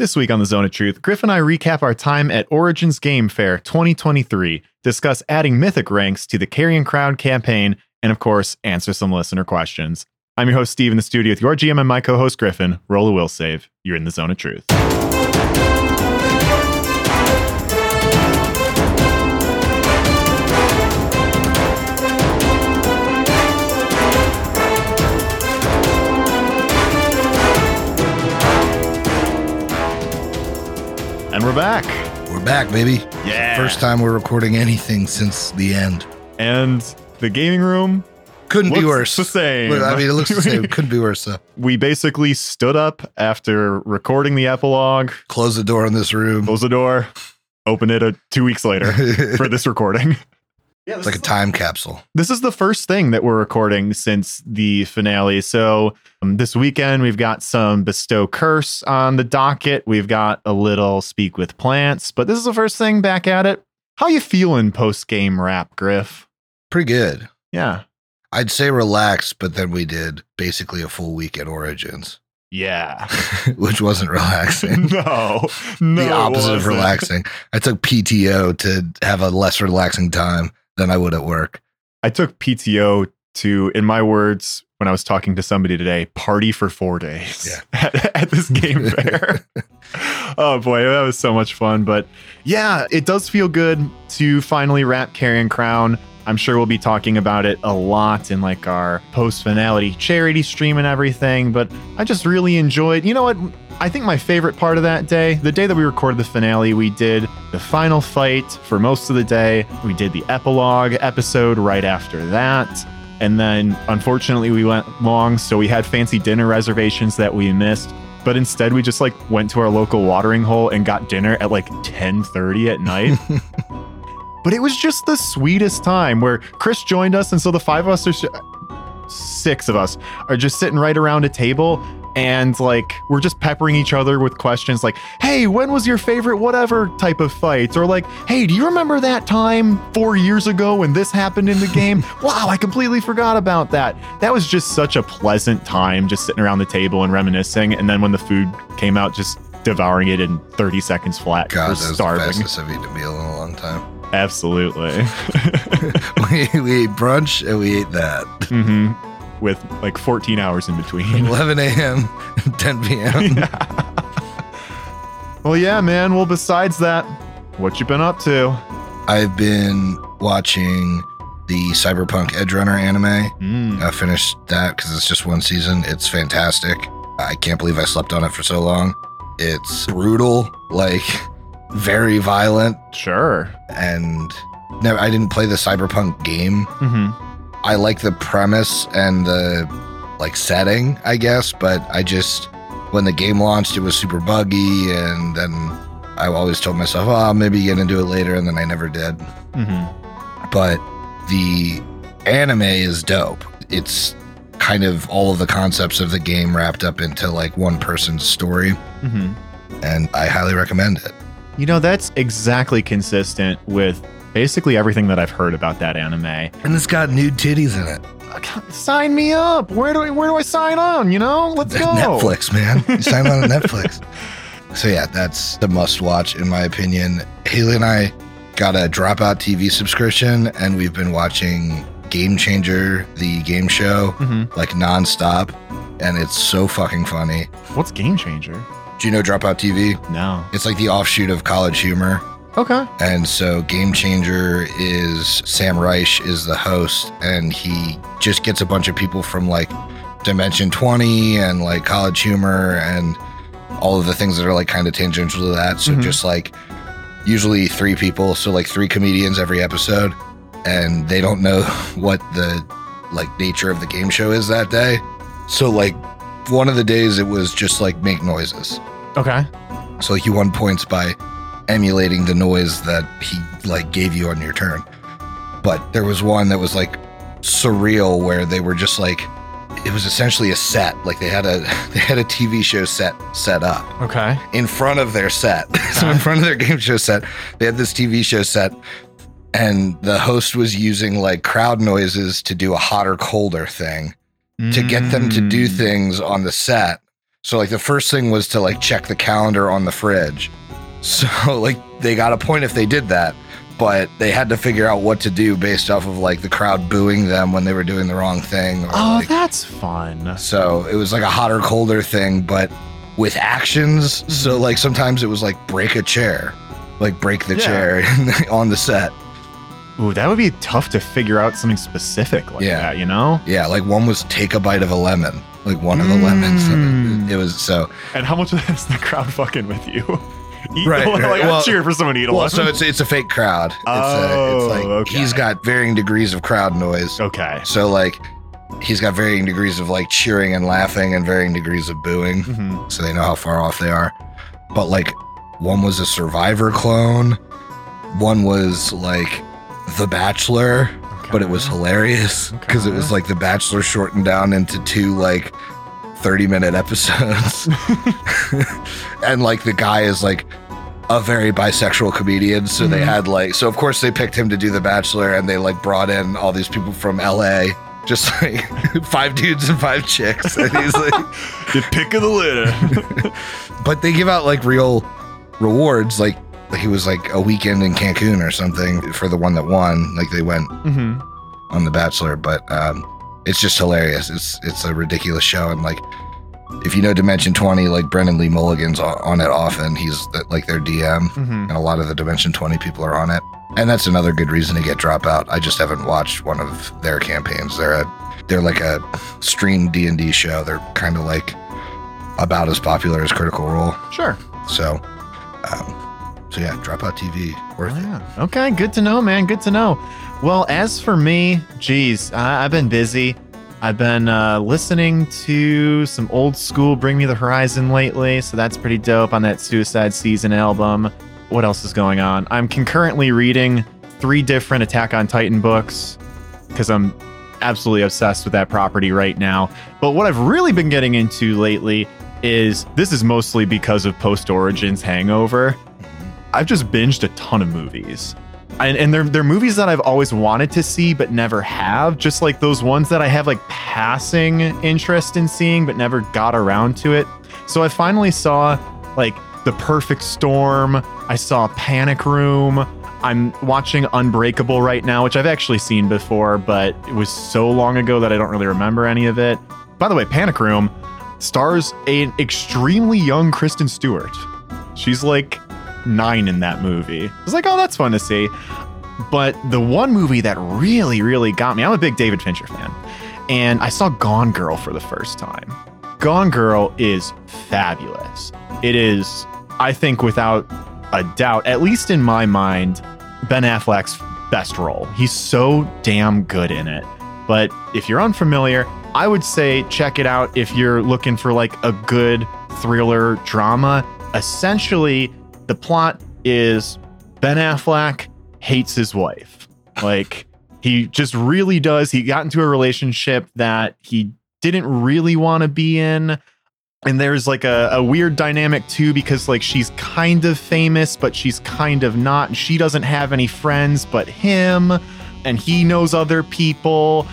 This week on the Zone of Truth, Griff and I recap our time at Origins Game Fair 2023, discuss adding mythic ranks to the Carrion Crown campaign, and of course, answer some listener questions. I'm your host, Steve, in the studio with your GM and my co host, Griffin. Roll a will save. You're in the Zone of Truth. And we're back. We're back, baby. Yeah. First time we're recording anything since the end. And the gaming room Couldn't be worse. the same. I mean, it looks the same. Couldn't be worse. though. we basically stood up after recording the epilogue, Close the door on this room. Close the door, Open it uh two weeks later for this recording. Yeah, It's like a time capsule. this is the first thing that we're recording since the finale. So um, this weekend we've got some bestow curse on the docket. We've got a little speak with plants, but this is the first thing back at it. How you feeling post game wrap, Griff? Pretty good. Yeah, I'd say relaxed, but then we did basically a full week at Origins, yeah. which wasn't relaxing. no, no, the opposite of relaxing. I took PTO to have a less relaxing time than I would at work. I took PTO to, in my words, when I was talking to somebody today, party for four days at, at this game fair. oh boy, that was so much fun. But yeah, it does feel good to finally wrap Carrion Crown. I'm sure we'll be talking about it a lot in like our post finality charity stream and everything. But I just really enjoyed, you know what? I think my favorite part of that day, the day that we recorded the finale, we did the final fight for most of the day. We did the epilogue episode right after that. And then unfortunately we went long, so we had fancy dinner reservations that we missed. But instead we just like went to our local watering hole and got dinner at like 10:30 at night. but it was just the sweetest time where Chris joined us and so the five of us are six of us are just sitting right around a table and like we're just peppering each other with questions like hey when was your favorite whatever? type of fight or like hey do you remember that time four years ago when this happened in the game? Wow i completely forgot about that. That was just such a pleasant time just sitting around the table and reminiscing and then when the food came out just devouring it in 30 seconds flat God, that was starving. the fastest I've eaten a meal in a long time. absolutely. We, we ate brunch and we ate that. hmm with like 14 hours in between 11 a.m., 10 p.m. Yeah. Well, yeah, man. Well, besides that, what you been up to? I've been watching the Cyberpunk Edge Runner anime. Mm. I finished that because it's just one season. It's fantastic. I can't believe I slept on it for so long. It's brutal, like very violent, Sure. and no, I didn't play the Cyberpunk game. Mm-hmm. I like the premise and the like setting, I guess, but I just when the game launched, it was super buggy, and then I always told myself, "Oh, I'll maybe get into it later," and then I never did. Mm-hmm. But the anime is dope. It's kind of all of the concepts of the game wrapped up into like one person's story, Mm-hmm. and I highly recommend it. You know, that's exactly consistent with basically everything that I've heard about that anime. And it's got nude titties in it. Sign me up. Where do I, where do I sign on? You know, let's go. Netflix, man. You sign on Netflix. So yeah, that's the must watch in my opinion. Haley and I got a dropout TV subscription and we've been watching Game Changer, the game show, Mm-hmm. like nonstop. And it's so fucking funny. What's Game Changer? Do you know Dropout TV? No. It's like the offshoot of College Humor. Okay. And so Game Changer is Sam Reich is the host and he just gets a bunch of people from like Dimension 20 and like College Humor and all of the things that are like kind of tangential to that. So Mhm. just like usually three people, so like three comedians every episode and they don't know what the like nature of the game show is that day. So like one of the days it was just like make noises. Okay. So like you won points by emulating the noise that he like gave you on your turn. But there was one that was like surreal where they were just like it was essentially a set. Like they had a they had a TV show set set up Okay. in front of their set. so in front of their game show set, they had this TV show set and the host was using like crowd noises to do a hotter colder thing to get them to do Mm. things on the set So like the first thing was to like check the calendar on the fridge. So like they got a point if they did that, but they had to figure out what to do based off of like the crowd booing them when they were doing the wrong thing. Or, Oh, like, that's fun. so it was like a hotter, colder thing, but with actions. So like sometimes it was like break a chair, like break the Yeah. chair on the set. Ooh, that would be tough to figure out something specific like Yeah. that, you know? Yeah, like one was take a bite of a lemon, like one of the Mm. lemons. It was so And how much of that is the crowd fucking with you? Eat Right, like, right. I'm Well- cheering for someone to eat a well. lemon. So it's it's a fake crowd. It's, Oh, a, it's like okay. he's got varying degrees of crowd noise. okay. So like he's got varying degrees of like cheering and laughing and varying degrees of booing. hmm so they know how far off they are. But like one was a survivor clone, one was like The Bachelor, but it was hilarious because it was like The Bachelor shortened down into two like 30 minute episodes. and like the guy is like a very bisexual comedian. So they Mhm. had like, so of course they picked him to do The Bachelor and they like brought in all these people from LA. Just like five dudes and five chicks. And he's like, the pick of the litter. but they give out like real rewards like he was like a weekend in cancun or something for the one that won like they went hmm on the bachelor but um it's just hilarious it's it's a ridiculous show and like if you know dimension 20 like Brennan Lee Mulligan's on it often he's like their dm hmm and a lot of the dimension 20 people are on it and that's another good reason to get dropout i just haven't watched one of their campaigns they're a they're like a stream d&d show they're kind of like about as popular as critical role Sure. so, um, so yeah, Dropout TV, worth Oh, it. Okay, good to know, man. Good to know. Well, as for me, geez, I, I've been busy. I've been uh, listening to some old school Bring Me the Horizon lately, so that's pretty dope on that Suicide Season album. What else is going on? I'm concurrently reading three different Attack on Titan books because I'm absolutely obsessed with that property right now. But what I've really been getting into lately is this is mostly because of Post Origins Hangover. I've just binged a ton of movies. And, and they're, they're movies that I've always wanted to see but never have. Just like those ones that I have like passing interest in seeing but never got around to it. So I finally saw like The Perfect Storm. I saw Panic Room. I'm watching Unbreakable right now, which I've actually seen before, but it was so long ago that I don't really remember any of it. By the way, Panic Room stars an extremely young Kristen Stewart. She's like nine in that movie. I was like, oh, that's fun to see. But the one movie that really, really got me, I'm a big David Fincher fan, and I saw Gone Girl for the first time. Gone Girl is fabulous. It is, I think, without a doubt, at least in my mind, Ben Affleck's best role. He's so damn good in it. But if you're unfamiliar, I would say check it out if you're looking for like a good thriller drama. Essentially, the plot is Ben Affleck hates his wife. Like, he just really does. He got into a relationship that he didn't really want to be in. And there's like a, a weird dynamic too, because like she's kind of famous, but she's kind of not. And she doesn't have any friends but him, and he knows other people.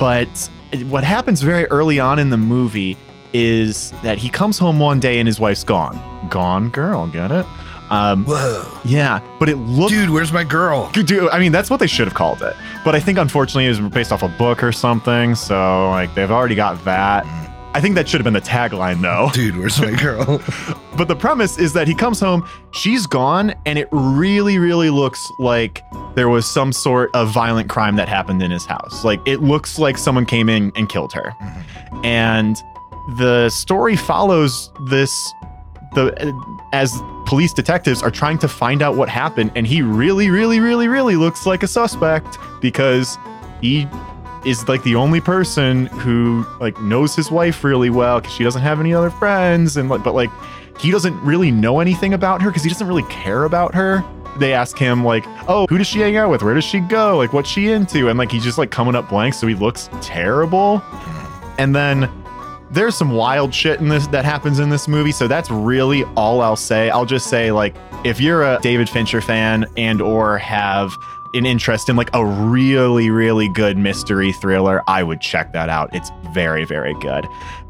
But what happens very early on in the movie is that he comes home one day and his wife's gone. Gone girl, get it? Um, Whoa, yeah, but it looked dude, where's my girl? Dude, I mean, that's what they should have called it. But I think, unfortunately, it was based off a book or something. So, like, they've already got that. I think that should have been the tagline, though. Dude, where's my girl? But the premise is that he comes home, she's gone, and it really, really looks like there was some sort of violent crime that happened in his house. Like, it looks like someone came in and killed her. And the story follows this the as police detectives are trying to find out what happened and he really really really really looks like a suspect because he is like the only person who like knows his wife really well because she doesn't have any other friends and like but like he doesn't really know anything about her because he doesn't really care about her. They ask him like oh who does she hang out with? Where does she go? Like what's she into? And like he's just like coming up blank so he looks terrible. And then there's some wild shit in this that happens in this movie so that's really all i'll say. I'll just say like if you're a david fincher fan and or have an interest in like a really really good mystery thriller i would check that out. It's very very good.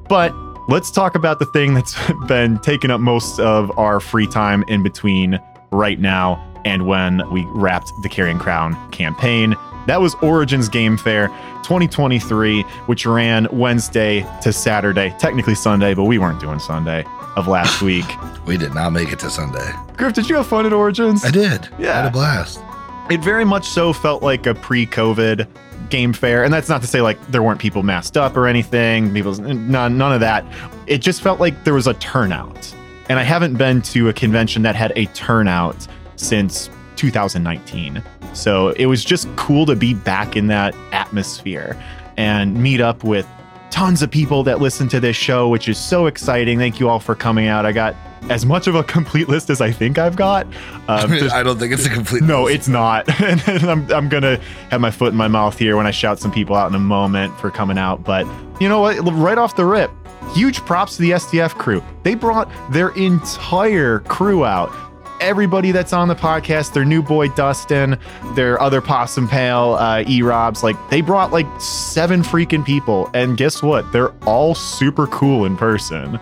But let's talk about the thing that's been taking up most of our free time in between right now and when we wrapped the Carrion Crown campaign. That was Origins Game Fair 2023, which ran Wednesday to Saturday, technically Sunday, but we weren't doing Sunday of last week. We did not make it to Sunday. Griff, did you have fun at Origins? I did. Yeah. I had a blast. It very much so felt like a pre-COVID game fair, and that's not to say like there weren't people masked up or anything. People, none, none of that. It just felt like there was a turnout, and I haven't been to a convention that had a turnout since 2019. So it was just cool to be back in that atmosphere and meet up with tons of people that listen to this show, which is so exciting. Thank you all for coming out. I got as much of a complete list as I think I've got. Um, just, I don't think it's a complete. No, list. it's not. and I'm, I'm gonna have my foot in my mouth here when I shout some people out in a moment for coming out. But you know what? Right off the rip, huge props to the SDF crew. They brought their entire crew out everybody that's on the podcast, their new boy Dustin, their other Possum Pale, uh, E Robs, like they brought like seven freaking people. And guess what? They're all super cool in person.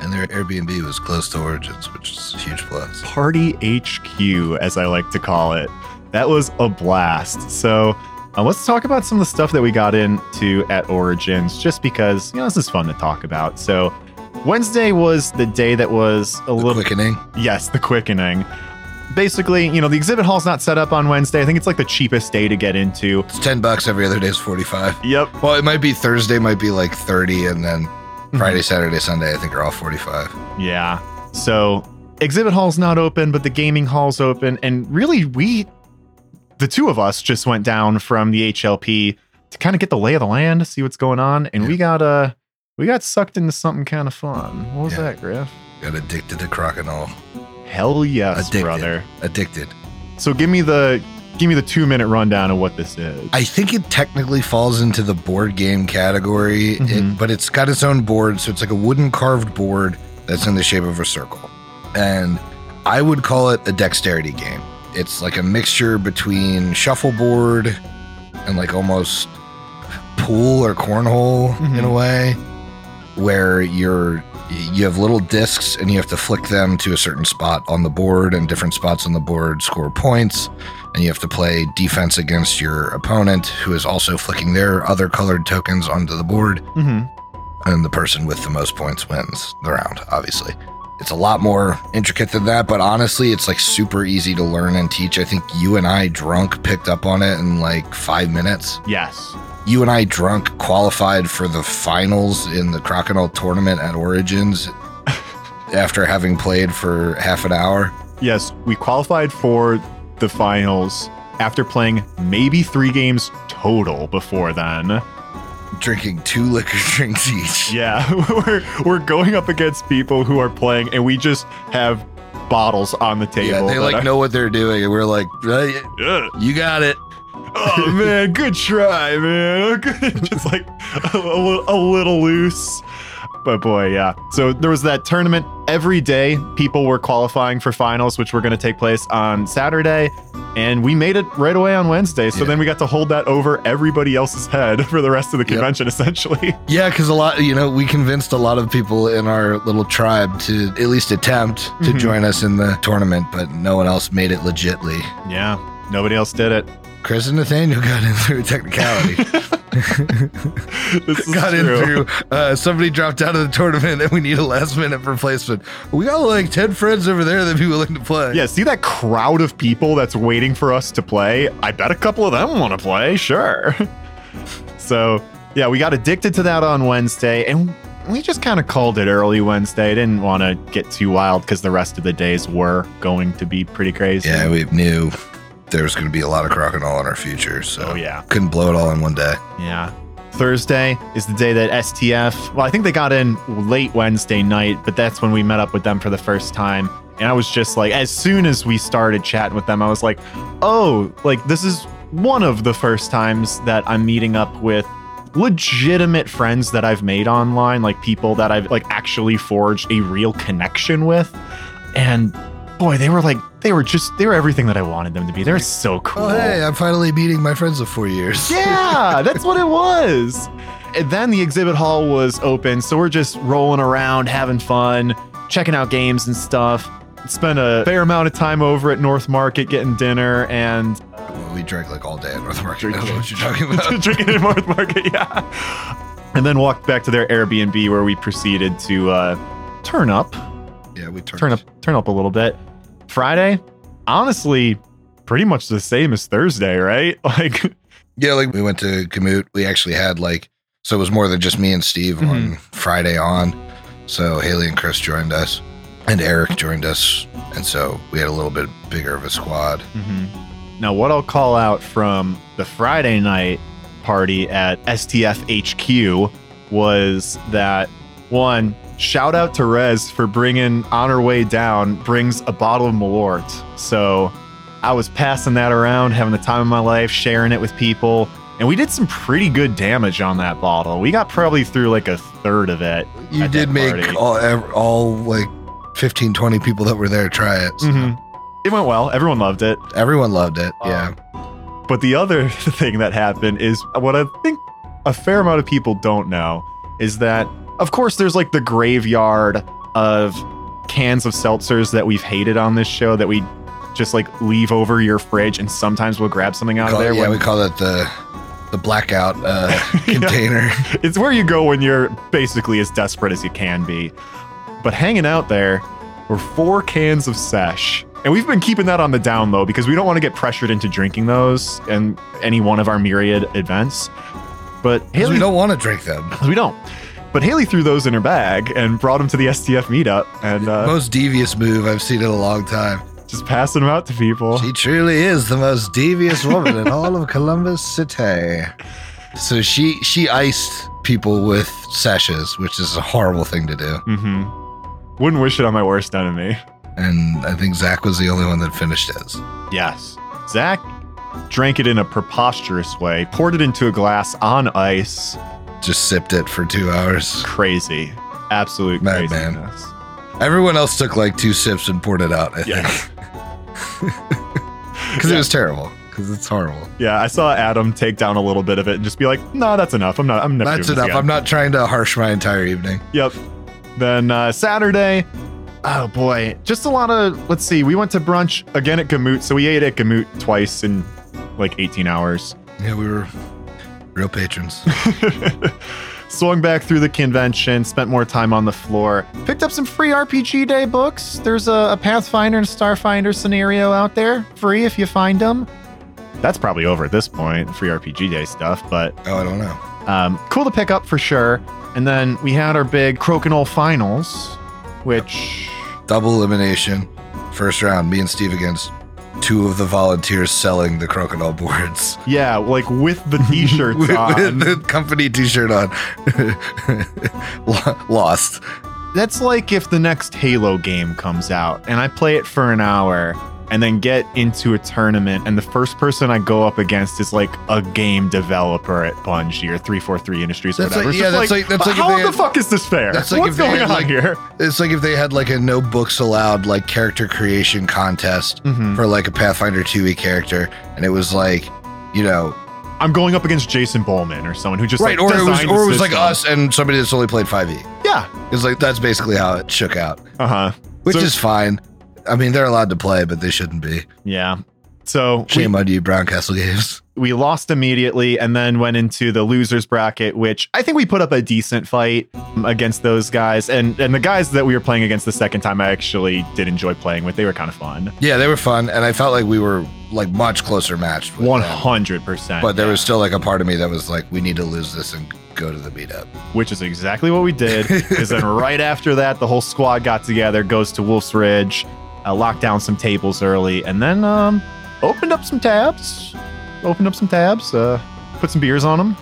And their Airbnb was close to Origins, which is a huge plus. Party HQ, as I like to call it. That was a blast. So uh, let's talk about some of the stuff that we got into at Origins, just because, you know, this is fun to talk about. So Wednesday was the day that was a the little quickening. Yes, the quickening. Basically, you know, the exhibit hall's not set up on Wednesday. I think it's like the cheapest day to get into. It's ten bucks every other day is forty five. Yep. Well, it might be Thursday, might be like thirty, and then Friday, Saturday, Sunday, I think are all forty five. Yeah. So exhibit hall's not open, but the gaming hall's open, and really, we, the two of us, just went down from the HLP to kind of get the lay of the land, see what's going on, and Yeah. we got uh we got sucked into something kind of fun. What was Yeah. that, Griff? Got addicted to Crokinole. Hell yes, Addicted. brother. Addicted. So give me the give me the two minute rundown of what this is. I think it technically falls into the board game category, Mhm. it, but it's got its own board. So it's like a wooden carved board that's in the shape of a circle. And I would call it a dexterity game. It's like a mixture between shuffleboard and like almost pool or cornhole in a way, where you're you have little discs and you have to flick them to a certain spot on the board, and different spots on the board score points and you have to play defense against your opponent who is also flicking their other colored tokens onto the board. Hmm and the person with the most points wins the round obviously. It's a lot more intricate than that but honestly it's like super easy to learn and teach. I think you and i drunk picked up on it in like five minutes. Yes. You and i drunk qualified for the finals in the Crokinole tournament at origins after having played for half an hour Yes, we qualified for the finals after playing maybe three games total before then. drinking two liquor drinks each Yeah, we're we're going up against people who are playing, and we just have bottles on the table. Yeah, they like are- know what they're doing, and we're like, right, Ugh. you got it. Oh man, good try, man. just like a, a, a little loose. But boy, yeah. So there was that tournament every day. People were qualifying for finals, which were going to take place on Saturday. And we made it right away on Wednesday. So Yeah. then we got to hold that over everybody else's head for the rest of the Yep. convention, essentially. Yeah, because a lot, you know, we convinced a lot of people in our little tribe to at least attempt to Mhm. join us in the tournament, but no one else made it legitly. Yeah, nobody else did it. Chris and Nathaniel got in through technicality. this is got in true. through uh, somebody dropped out of the tournament, and we need a last minute replacement. We got like ten friends over there that'd be willing to play. Yeah, see that crowd of people that's waiting for us to play? I bet a couple of them want to play, sure. so, yeah, we got addicted to that on Wednesday, and we just kind of called it early Wednesday. Didn't want to get too wild because the rest of the days were going to be pretty crazy. yeah, we knew there was going to be a lot of Crokinole in our future, so Oh, yeah. couldn't blow it all in one day. Yeah. Thursday is the day that STF, well, I think they got in late Wednesday night, but that's when we met up with them for the first time. And I was just like, as soon as we started chatting with them, I was like, oh, like this is one of the first times that I'm meeting up with legitimate friends that I've made online, like people that I've like actually forged a real connection with. And boy, they were like, they were just, they were everything that I wanted them to be. They're so cool. Oh, hey, I'm finally meeting my friends of four years. Yeah, that's what it was. And then the exhibit hall was open, so we're just rolling around, having fun, checking out games and stuff. Spent a fair amount of time over at North Market getting dinner and we drank like all day at North Market. I don't know what you're talking about. drinking at North Market, yeah. And then walked back to their Airbnb where we proceeded to uh, turn up. Yeah, we turned turn up turn up a little bit. Friday, honestly, pretty much the same as Thursday, right? Like Yeah, like we went to commute. We actually had like so it was more than just me and Steve mm-hmm. on Friday on. So Haley and Chris joined us, and Eric joined us, and so we had a little bit bigger of a squad. Mm-hmm. Now, what I'll call out from the Friday night party at STF HQ was that one shout out to Rez for bringing on her way down brings a bottle of Malort. So I was passing that around, having the time of my life, sharing it with people. And we did some pretty good damage on that bottle. We got probably through like a third of it. You did make all, all like 15, 20 people that were there try it. So. Mm-hmm. It went well. Everyone loved it. Everyone loved it. Yeah. Um, but the other thing that happened is what I think a fair amount of people don't know is that, of course, there's like the graveyard of cans of seltzers that we've hated on this show that we just like leave over your fridge, and sometimes we'll grab something out of there. Yeah, when, we call it the the blackout uh, container. It's where you go when you're basically as desperate as you can be. But hanging out there were four cans of sesh. And we've been keeping that on the down low because we don't want to get pressured into drinking those in any one of our myriad events. But Haley, we don't want to drink them. We don't. But Haley threw those in her bag and brought them to the STF meetup. And uh, most devious move I've seen in a long time just passing them out to people. She truly is the most devious woman in all of Columbus City. So she she iced people with sashes, which is a horrible thing to do. Mm-hmm. Wouldn't wish it on my worst enemy. And I think Zach was the only one that finished his. Yes, Zach drank it in a preposterous way, poured it into a glass on ice, just sipped it for two hours. Crazy, absolute Mad craziness. Man. Everyone else took like two sips and poured it out. I yeah. think because yeah. it was terrible. Because it's horrible. Yeah, I saw Adam take down a little bit of it and just be like, "No, that's enough. I'm not. I'm never. That's enough. I'm not trying to harsh my entire evening." Yep. Then uh, Saturday, oh boy, just a lot of. Let's see. We went to brunch again at Gamut, so we ate at Gamut twice in like 18 hours. Yeah, we were real patrons. swung back through the convention, spent more time on the floor, picked up some free RPG Day books. There's a, a Pathfinder and Starfinder scenario out there, free if you find them. That's probably over at this point, free RPG Day stuff, but. Oh, I don't know. Um, cool to pick up for sure. And then we had our big Crokinole finals, which. Double elimination. First round, me and Steve against two of the volunteers selling the Crokinole boards. Yeah, like with the t-shirts with, on. With the company t-shirt on. Lost. That's like if the next Halo game comes out and I play it for an hour and then get into a tournament and the first person I go up against is like a game developer at Bungie or 343 Industries or whatever. Like, yeah, that's like, like that's like how the had, fuck is this fair? That's like What's going on like, here? It's like if they had like a no books allowed like character creation contest mm-hmm. for like a Pathfinder 2e character and it was like, you know, I'm going up against Jason Bulmahn or someone who just right, like, or it was or it was like us and somebody that's only played 5e. Yeah, it's like that's basically how it shook out. Uh huh. Which so, is fine. I mean, they're allowed to play, but they shouldn't be. Yeah. So shame we, on you, Browncastle Games. We lost immediately and then went into the losers bracket, which I think we put up a decent fight against those guys. And and the guys that we were playing against the second time, I actually did enjoy playing with. They were kind of fun. Yeah, they were fun, and I felt like we were like much closer matched. One hundred percent. But there yeah. was still like a part of me that was like, we need to lose this and go to the meetup. Which is exactly what we did. Because then right after that, the whole squad got together, goes to Wolf's Ridge uh, locked down some tables early, and then um, opened up some tabs. Opened up some tabs, uh, put some beers on them.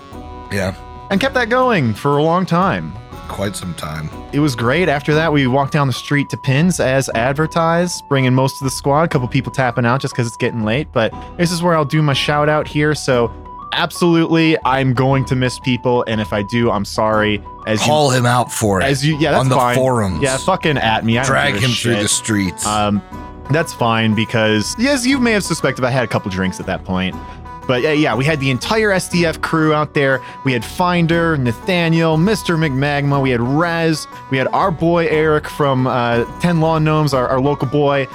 Yeah. And kept that going for a long time. Quite some time. It was great. After that, we walked down the street to Pins as advertised, bringing most of the squad. A couple people tapping out just because it's getting late. But this is where I'll do my shout out here. So absolutely i'm going to miss people and if i do i'm sorry as call you, him out for it as you yeah that's on the fine. forums yeah fucking at me I drag him through the streets um that's fine because yes you may have suspected i had a couple drinks at that point But yeah, yeah, we had the entire SDF crew out there. We had Finder, Nathaniel, Mr. McMagma. We had Rez. We had our boy Eric from uh, Ten Law Gnomes, our, our local boy.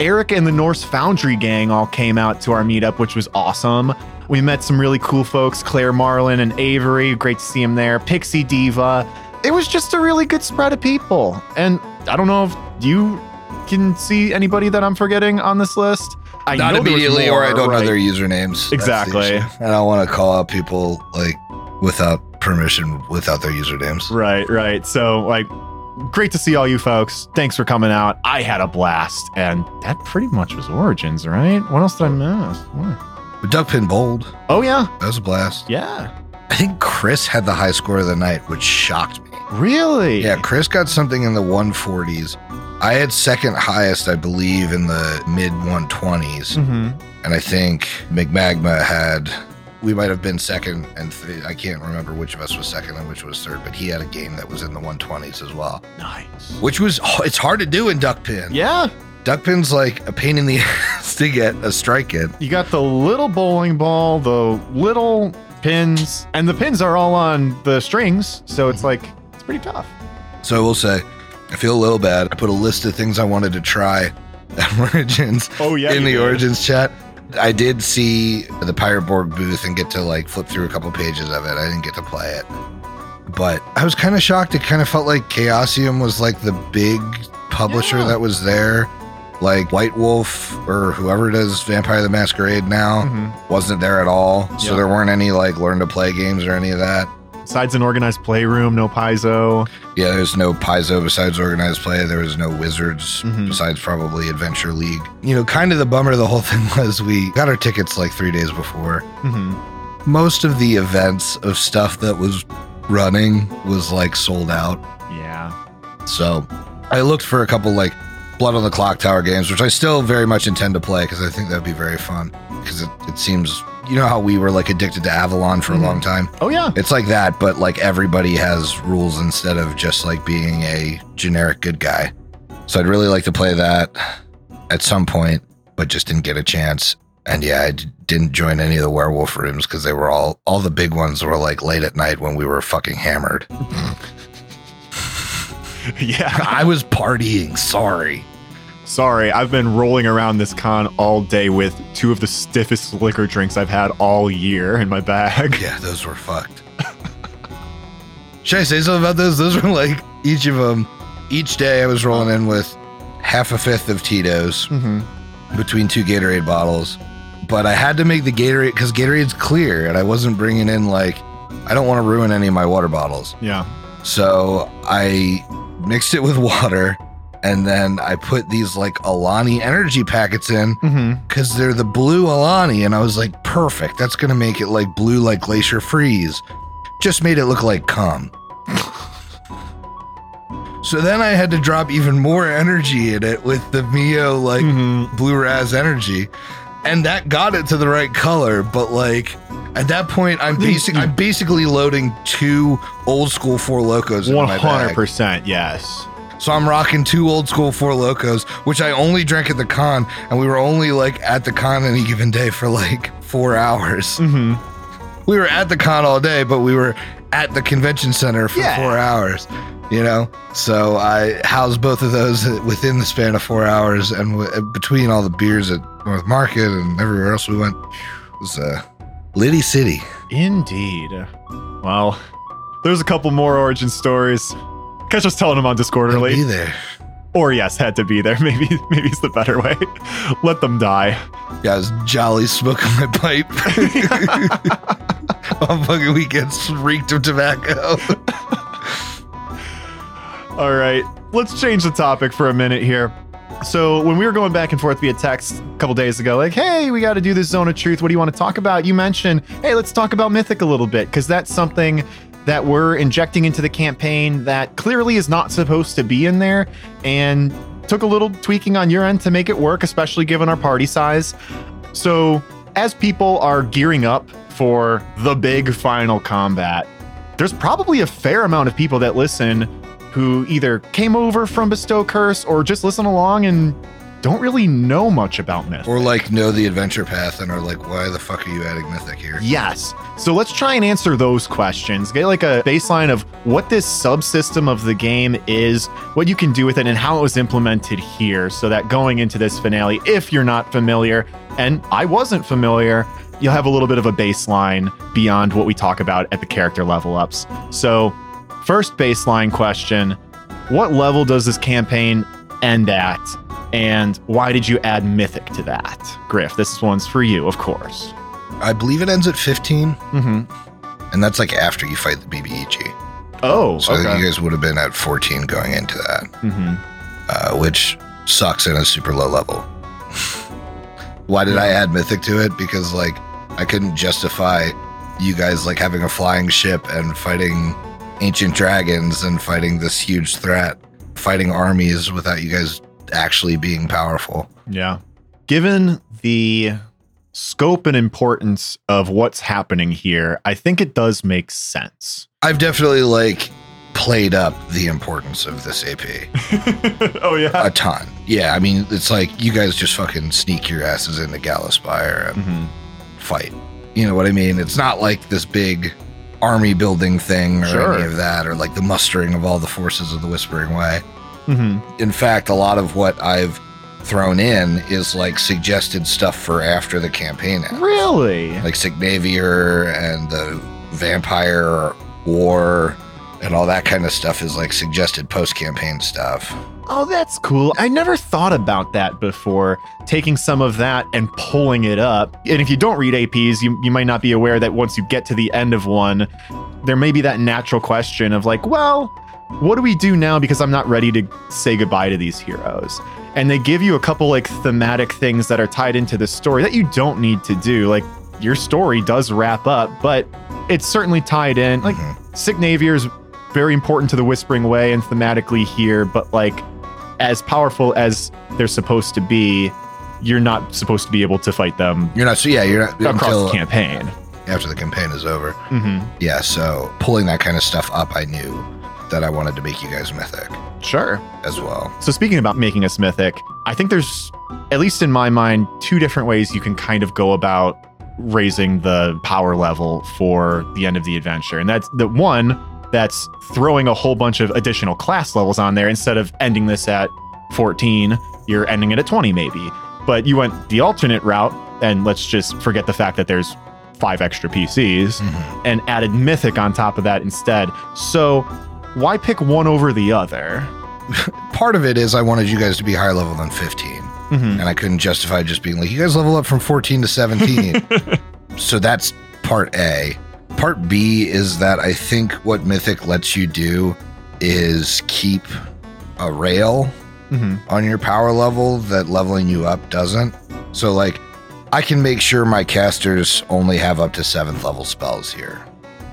Eric and the Norse Foundry gang all came out to our meetup, which was awesome. We met some really cool folks, Claire Marlin and Avery. Great to see him there. Pixie Diva. It was just a really good spread of people. And I don't know if you can see anybody that I'm forgetting on this list. I Not know there was immediately, or I don't know their usernames. The Exactly. issue. I don't want to call out people like without permission, without their usernames. Right, right. So, like, great to see all you folks. Thanks for coming out. I had a blast. And that pretty much was Origins, right? What else did I miss? What? But Duckpin Bold, Oh, yeah. that was a blast. Yeah. I think Chris had the high score of the night, which shocked me. Really? Yeah, Chris got something in the 140s. I had second highest, I believe, in the mid 120s. hmm And I think McMagma had, we might have been second and th- I can't remember which of us was second and which was third, but he had a game that was in the 120s as well, Nice. which was, it's hard to do in Duckpin. Yeah. Duckpin's like a pain in the ass to get a strike in. You got the little bowling ball, the little pins, and the pins are all on the strings. So it's like, it's pretty tough. So I will say, I feel a little bad. I put a list of things I wanted to try at Origins Oh, yeah. in the did. Origins chat. I did see the Pirate Borg booth and get to like flip through a couple pages of it. I didn't get to play it. But I was kind of shocked. It kind of felt like Chaosium was like the big publisher Yeah. that was there. Like White Wolf or whoever does Vampire the Masquerade now Mhm. wasn't there at all. So there weren't any like learn to play games or any of that. Besides an organized playroom, no Paizo. Yeah, there's no Paizo besides organized play. There was no Wizards Mhm. besides probably Adventure League. You know, kind of the bummer of the whole thing was we got our tickets like three days before. hmm Most of the events of stuff that was running was like sold out. Yeah. So I looked for a couple like Blood on the Clock Tower games, which I still very much intend to play because I think that'd be very fun. Because it, it seems, you know, how we were like addicted to Avalon for a mm-hmm. long time. Oh, yeah. It's like that, but like everybody has rules instead of just like being a generic good guy. So I'd really like to play that at some point, but just didn't get a chance. And yeah, I d- didn't join any of the werewolf rooms because they were all all the big ones were like late at night when we were fucking hammered. yeah. I was partying. Sorry. Sorry, I've been rolling around this con all day with two of the stiffest liquor drinks I've had all year in my bag. Yeah, those were fucked. Should I say something about those? Those were like each of them. Each day I was rolling in with half a fifth of Tito's. hmm between two Gatorade bottles. But I had to make the Gatorade because Gatorade's clear and I wasn't bringing in like, I don't want to ruin any of my water bottles. Yeah. So I mixed it with water and then I put these like Alani energy packets in because they're the blue Alani. And I was like, perfect. That's going to make it like blue like Glacier Freeze. Just made it look like cum. so then I had to drop even more energy in it with the Mio like hmm blue raz energy and that got it to the right color but like at that point i'm basic i'm basically loading two old school Four Lokos One hundred percent. Yes. So i'm rocking two old school Four Lokos which i only drank at the con and we were only like at the con any given day for like four hours hmm we were at the con all day but we were at the convention center for Yeah. four hours you know so i housed both of those within the span of four hours and w- between all the beers at north market and everywhere else we went it was uh liddy city Indeed. Well, there's a couple more origin stories. Catch us telling them on Discord early. be there Or yes, had to be there. Maybe maybe it's the better way. Let them die. yeah i was jolly smoking my pipe on fucking weekends reeked of tobacco All right, let's change the topic for a minute here. So, when we were going back and forth via text a couple days ago, like, hey, we got to do this zone of truth. What do you want to talk about? You mentioned, hey, let's talk about Mythic a little bit, because that's something that we're injecting into the campaign that clearly is not supposed to be in there and took a little tweaking on your end to make it work, especially given our party size. So, as people are gearing up for the big final combat, there's probably a fair amount of people that listen who either came over from Bestow Curse or just listen along and don't really know much about Mythic. Or like know the adventure path and are like, why the fuck are you adding Mythic here? Yes. So let's try and answer those questions. Get like a baseline of what this subsystem of the game is, what you can do with it, and how it was implemented here. So that going into this finale, if you're not familiar, and I wasn't familiar, you'll have a little bit of a baseline beyond what we talk about at the character level ups. So, first baseline question What level does this campaign end at? And why did you add Mythic to that? Griff, this one's for you, of course. I believe it ends at 15, Mm-hmm. and that's like after you fight the BBEG. Oh, So okay. you guys would have been at 14 going into that, mm-hmm. uh, which sucks in a super low level. Why did I add Mythic to it? Because like I couldn't justify you guys like having a flying ship and fighting ancient dragons and fighting this huge threat, fighting armies without you guys actually being powerful. Yeah. Given the scope and importance of what's happening here, I think it does make sense. I've definitely like played up the importance of this AP oh, yeah. a ton. Yeah, I mean, it's like you guys just fucking sneak your asses into Gallowspire and hmm fight. You know what I mean? It's not like this big army building thing or Sure. any of that, or like the mustering of all the forces of the Whispering Way. Hmm In fact, a lot of what I've thrown in is like suggested stuff for after the campaign ends. Really? Like Signavier and the Vampire War and all that kind of stuff is like suggested post campaign stuff. Oh, that's cool. I never thought about that before, taking some of that and pulling it up. And if you don't read APs, you, you might not be aware that once you get to the end of one, there may be that natural question of like, well, what do we do now because I'm not ready to say goodbye to these heroes? And they give you a couple like thematic things that are tied into the story that you don't need to do. Like your story does wrap up, but it's certainly tied in. Like Mhm. Signavier is very important to the Whispering Way and thematically here, but like as powerful as they're supposed to be, you're not supposed to be able to fight them You're not so yeah, you're not across until the campaign. after the campaign is over. hmm Yeah, so pulling that kind of stuff up, I knew that I wanted to make you guys mythic Sure. as well. So speaking about making us mythic, I think there's, at least in my mind, two different ways you can kind of go about raising the power level for the end of the adventure. And that's the one that's throwing a whole bunch of additional class levels on there instead of ending this at 14, you're ending it at 20 maybe. But you went the alternate route, and let's just forget the fact that there's five extra PCs Mhm. and added mythic on top of that instead. So why pick one over the other? Part of it is I wanted you guys to be higher level than 15, Mhm. and I couldn't justify just being like, you guys level up from 14 to 17. so that's part A. Part B is that I think what Mythic lets you do is keep a rail Mhm. on your power level that leveling you up doesn't. So, like, I can make sure my casters only have up to seventh level spells here.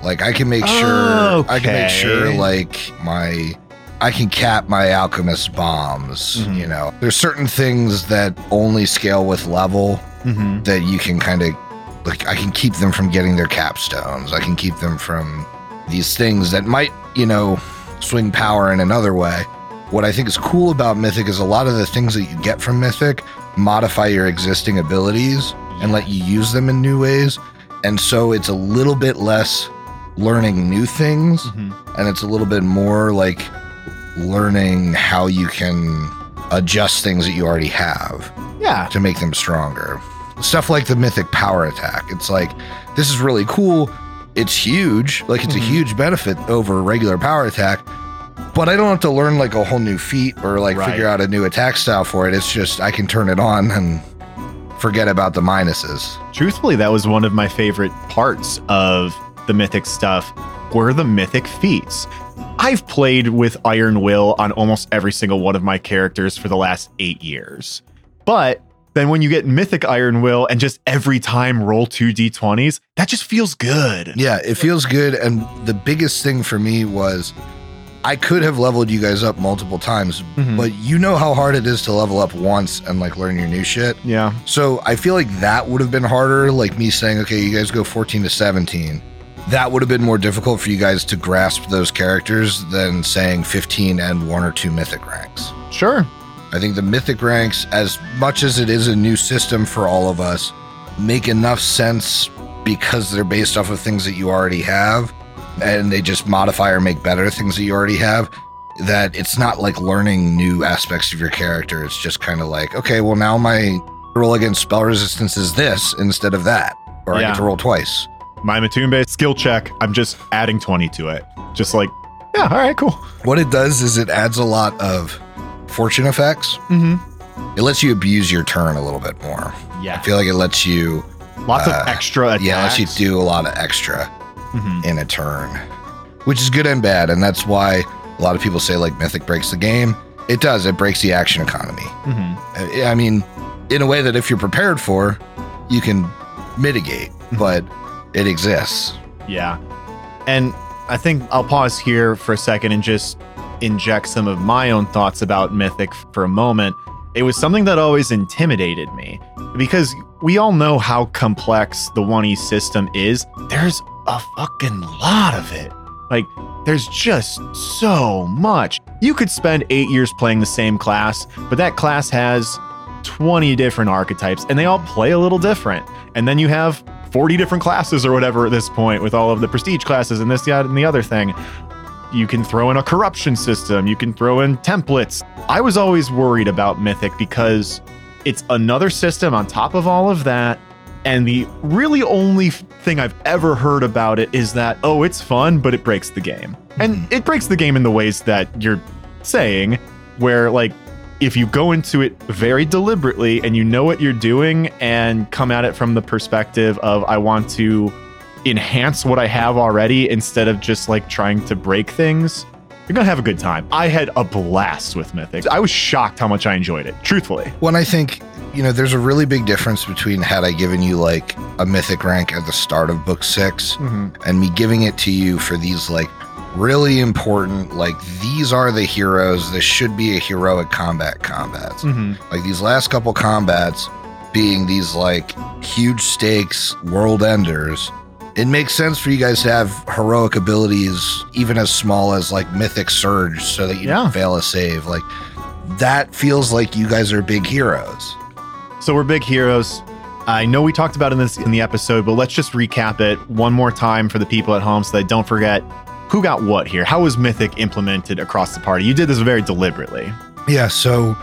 Like, I can make sure, I can make sure, like, my. I can cap my alchemist bombs, Mhm. you know. There's certain things that only scale with level Mhm. that you can kind of like I can keep them from getting their capstones. I can keep them from these things that might, you know, swing power in another way. What I think is cool about Mythic is a lot of the things that you get from Mythic modify your existing abilities and let you use them in new ways. And so it's a little bit less learning new things Mhm. and it's a little bit more like learning how you can adjust things that you already have Yeah. to make them stronger. Stuff like the mythic power attack. It's like, this is really cool. It's huge. Like, it's Mhm. a huge benefit over a regular power attack. But I don't have to learn like a whole new feat or like Right. figure out a new attack style for it. It's just I can turn it on and forget about the minuses. Truthfully, that was one of my favorite parts of the mythic stuff were the mythic feats. I've played with Iron Will on almost every single one of my characters for the last eight years. But then when you get mythic Iron Will and just every time roll two d20s, that just feels good. Yeah, it feels good. And the biggest thing for me was I could have leveled you guys up multiple times, Mhm. but you know how hard it is to level up once and like learn your new shit. Yeah. So I feel like that would have been harder. Like me saying, okay, you guys go 14 to 17. That would have been more difficult for you guys to grasp those characters than saying 15 and one or two mythic ranks. Sure. I think the mythic ranks, as much as it is a new system for all of us, make enough sense because they're based off of things that you already have and they just modify or make better things that you already have that it's not like learning new aspects of your character. It's just kind of like, okay, well, now my roll against spell resistance is this instead of that, or I Yeah. get to roll twice. My Matumbe skill check, I'm just adding 20 to it. Just like, yeah, all right, cool. What it does is it adds a lot of fortune effects. Mm-hmm. It lets you abuse your turn a little bit more. Yeah. I feel like it lets you, Lots uh, of extra attacks. yeah, it lets you do a lot of extra Mhm. in a turn, which is good and bad. And that's why a lot of people say like Mythic breaks the game. It does. It breaks the action economy. Mhm. I I mean, in a way that if you're prepared for, you can mitigate, but it exists. Yeah. And I think I'll pause here for a second and just inject some of my own thoughts about Mythic for a moment. It was something that always intimidated me because we all know how complex the 1E system is. There's a fucking lot of it. Like, there's just so much. You could spend eight years playing the same class, but that class has 20 different archetypes and they all play a little different. And then you have 40 different classes or whatever at this point with all of the prestige classes and this, that, and the other thing. You can throw in a corruption system, you can throw in templates. I was always worried about Mythic because it's another system on top of all of that. And the really only thing I've ever heard about it is that, oh, it's fun, but it breaks the game. And hmm. it breaks the game in the ways that you're saying, where, like, if you go into it very deliberately and you know what you're doing and come at it from the perspective of, I want to enhance what I have already instead of just like trying to break things, you're gonna have a good time. I had a blast with Mythic. I was shocked how much I enjoyed it, truthfully. When I think, you know, there's a really big difference between had I given you like a mythic rank at the start of book 6 Mm-hmm. and me giving it to you for these like really important, like these are the heroes. This should be a heroic combat combats. Mm-hmm. Like these last couple combats being these like huge stakes world enders. It makes sense for you guys to have heroic abilities, even as small as like mythic surge, so that you Yeah. don't fail a save. Like that feels like you guys are big heroes. So we're big heroes. I know we talked about it in this in the episode, but let's just recap it one more time for the people at home so they don't forget who got what here. How was Mythic implemented across the party? You did this very deliberately. Yeah, so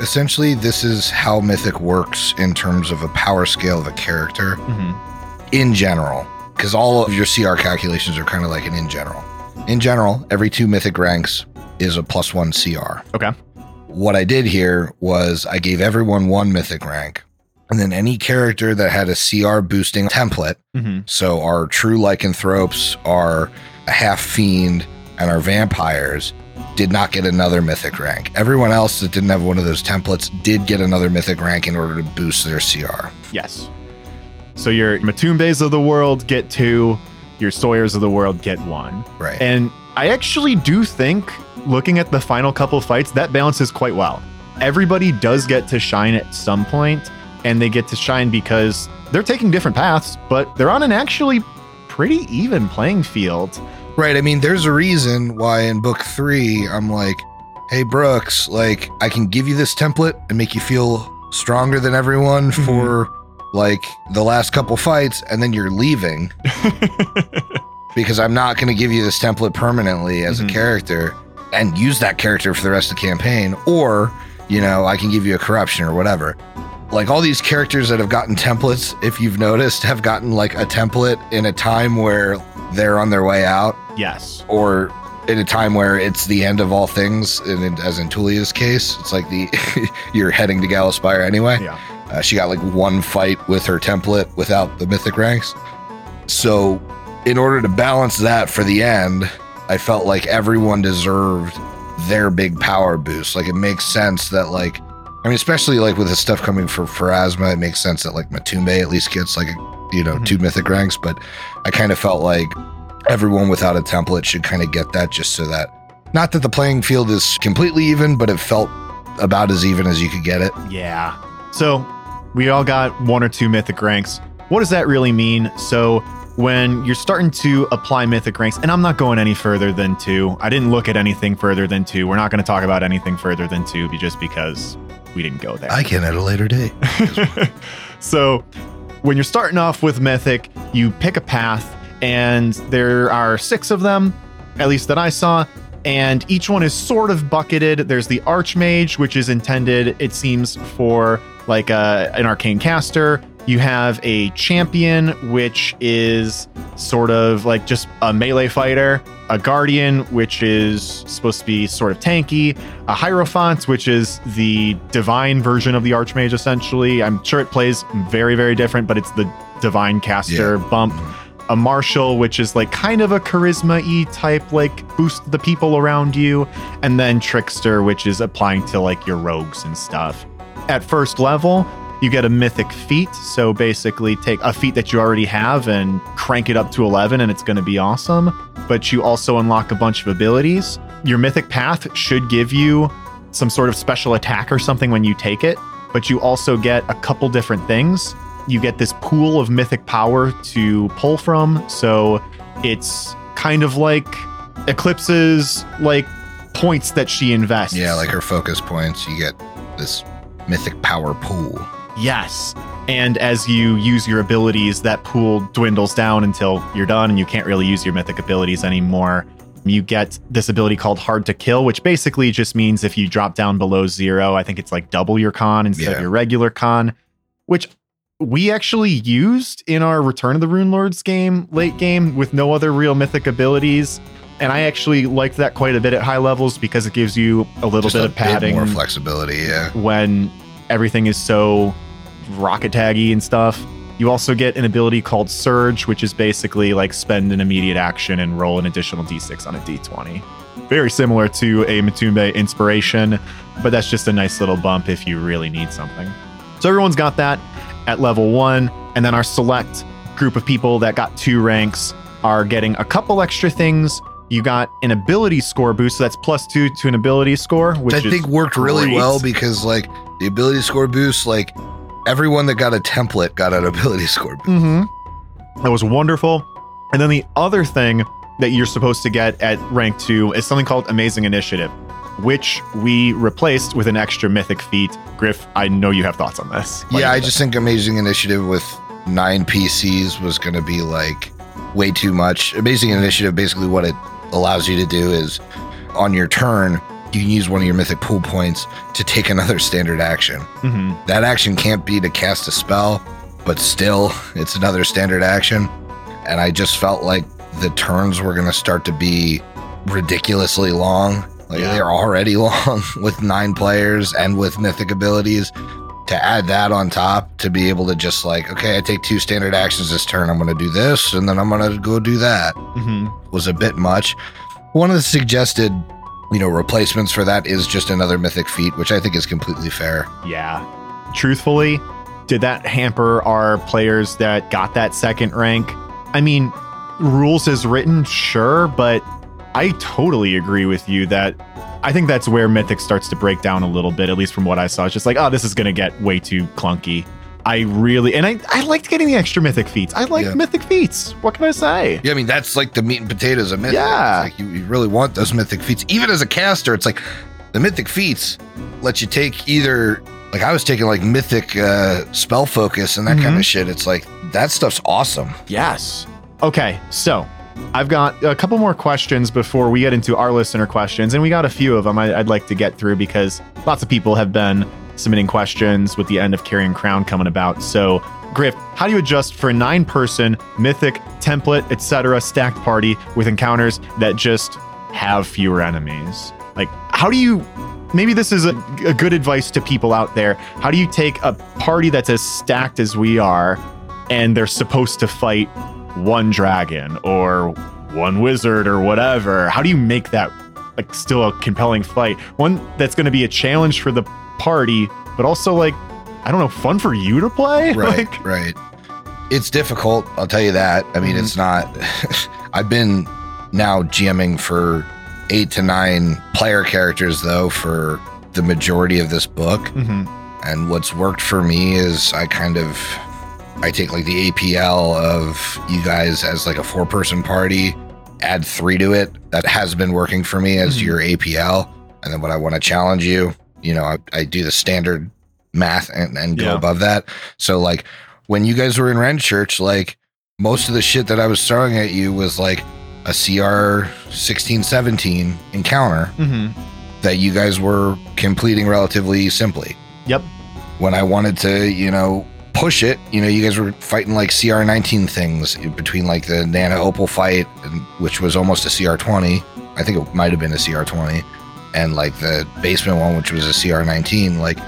essentially, this is how Mythic works in terms of a power scale of a character Mm-hmm. in general, because all of your CR calculations are kind of like an in general. In general, every two Mythic ranks is a plus one CR. Okay. What I did here was I gave everyone one Mythic rank, and then any character that had a CR boosting template, Mm-hmm. so our true lycanthropes, our half fiend, and our vampires did not get another mythic rank. Everyone else that didn't have one of those templates did get another mythic rank in order to boost their CR. Yes. So your Matumbes of the world get two, your Sawyers of the world get one. Right. And I actually do think, looking at the final couple fights, that balances quite well. Everybody does get to shine at some point, and they get to shine because they're taking different paths, but they're on an actually pretty even playing field. right. I mean, there's a reason why in book three, I'm like, hey, Brooks, like, I can give you this template and make you feel stronger than everyone Mhm. for like the last couple fights, and then you're leaving because I'm not going to give you this template permanently as Mhm. a character and use that character for the rest of the campaign, or, you know, I can give you a corruption or whatever. Like all these characters that have gotten templates, if you've noticed, have gotten like a template in a time where they're on their way out, yes. or in a time where it's the end of all things. And in, as in Tulia's case, it's like the you're heading to Gallowspire anyway. Yeah. Uh, she got like one fight with her template without the mythic ranks. So, in order to balance that for the end, I felt like everyone deserved their big power boost. Like, it makes sense that, like, I mean, especially like with the stuff coming for Pharasma, it makes sense that like Matumbe at least gets like, you know, Mhm. two mythic ranks. But I kind of felt like everyone without a template should kind of get that just so that, not that the playing field is completely even, but it felt about as even as you could get it. Yeah. So we all got one or two mythic ranks. What does that really mean? So when you're starting to apply mythic ranks, and I'm not going any further than two. I didn't look at anything further than two. We're not going to talk about anything further than two just because we didn't go there. I can at a later date. so when you're starting off with mythic, you pick a path, and there are six of them, at least that I saw. And each one is sort of bucketed. There's the Archmage, which is intended, it seems, for like a, an arcane caster. You have a champion, which is sort of like just a melee fighter, a guardian, which is supposed to be sort of tanky, a hierophant, which is the divine version of the archmage, essentially. I'm sure it plays very, very different, but it's the divine caster Yeah. bump. Mm-hmm. A marshal, which is like kind of a charisma y type, like boost the people around you. And then trickster, which is applying to like your rogues and stuff. At first level, you get a mythic feat. So basically, take a feat that you already have and crank it up to 11, and it's going to be awesome. But you also unlock a bunch of abilities. Your mythic path should give you some sort of special attack or something when you take it, but you also get a couple different things. You get this pool of mythic power to pull from. So it's kind of like Eclipse's like points that she invests. yeah, like her focus points, you get this mythic power pool. Yes. And as you use your abilities, that pool dwindles down until you're done and you can't really use your mythic abilities anymore. You get this ability called Hard to Kill, which basically just means if you drop down below zero, I think it's like double your con instead Yeah. of your regular con, which we actually used in our Return of the Rune Lords game, late game, with no other real mythic abilities. And I actually liked that quite a bit at high levels because it gives you a little Just bit a of padding more flexibility. Yeah. when everything is so rocket taggy and stuff. You also get an ability called Surge, which is basically like spend an immediate action and roll an additional d6 on a d20. Very similar to a Matumbe inspiration, but that's just a nice little bump if you really need something. So everyone's got that at level one, and then our select group of people that got two ranks are getting a couple extra things. You got an ability score boost, so that's plus two to an ability score, which I think worked really great. well because like the ability score boost, like everyone that got a template got an ability score. Mm-hmm. That was wonderful. And then the other thing that you're supposed to get at rank two is something called Amazing Initiative, which we replaced with an extra mythic feat. Griff, I know you have thoughts on this. What Yeah, I just think Amazing Initiative with nine PCs was going to be like way too much. Amazing Initiative, basically, what it allows you to do is on your turn, you can use one of your mythic pool points to take another standard action. Mhm. That action can't be to cast a spell, but still, it's another standard action. And I just felt like the turns were going to start to be ridiculously long. Like Yeah. they're already long with nine players and with mythic abilities. To add that on top, to be able to just like, okay, I take two standard actions this turn. I'm going to do this, and then I'm going to go do that Mhm. was a bit much. One of the suggested, you know, replacements for that is just another mythic feat, which I think is completely fair. Yeah. Truthfully, did that hamper our players that got that second rank? I mean, rules as written, sure, but I totally agree with you that I think that's where Mythic starts to break down a little bit, at least from what I saw. It's just like, oh, this is going to get way too clunky. I really, and I, I liked getting the extra Mythic feats. I like Yeah. Mythic feats. What can I say? Yeah, I mean that's like the meat and potatoes of mythic. Yeah. It's like you, you really want those mythic feats. Even as a caster, it's like the mythic feats let you take either like I was taking like mythic uh spell focus and that kind Mhm. of shit. It's like that stuff's awesome. Yes. Okay, so I've got a couple more questions before we get into our listener questions, and we got a few of them I'd like to get through because lots of people have been submitting questions with the end of Carrion Crown coming about. So, Griff, how do you adjust for a nine-person mythic template, etc. stacked party with encounters that just have fewer enemies? Like, how do you? Maybe this is a, a good advice to people out there. How do you take a party that's as stacked as we are, and they're supposed to fight one dragon or one wizard or whatever. How do you make that like still a compelling fight? One that's going to be a challenge for the party, but also like I don't know, fun for you to play? Right, Like right. It's difficult, I'll tell you that. I mean, Mhm. it's not I've been now GMing for 8 to 9 player characters though for the majority of this book. Mhm. And what's worked for me is I kind of I take like the APL of you guys as like a four person party, add three to it. That has been working for me as Mhm. your APL. And then when I want to challenge you, you know, I, I do the standard math and, and go Yeah. above that. So like when you guys were in Renchurch, like most of the shit that I was throwing at you was like a CR sixteen seventeen encounter Mm-hmm. that you guys were completing relatively simply. Yep. When I wanted to, you know, push it, you know, you guys were fighting like CR19 things between like the Nana Opal fight, and, which was almost a CR20. I think it might have been a CR20, and like the basement one, which was a CR19. Like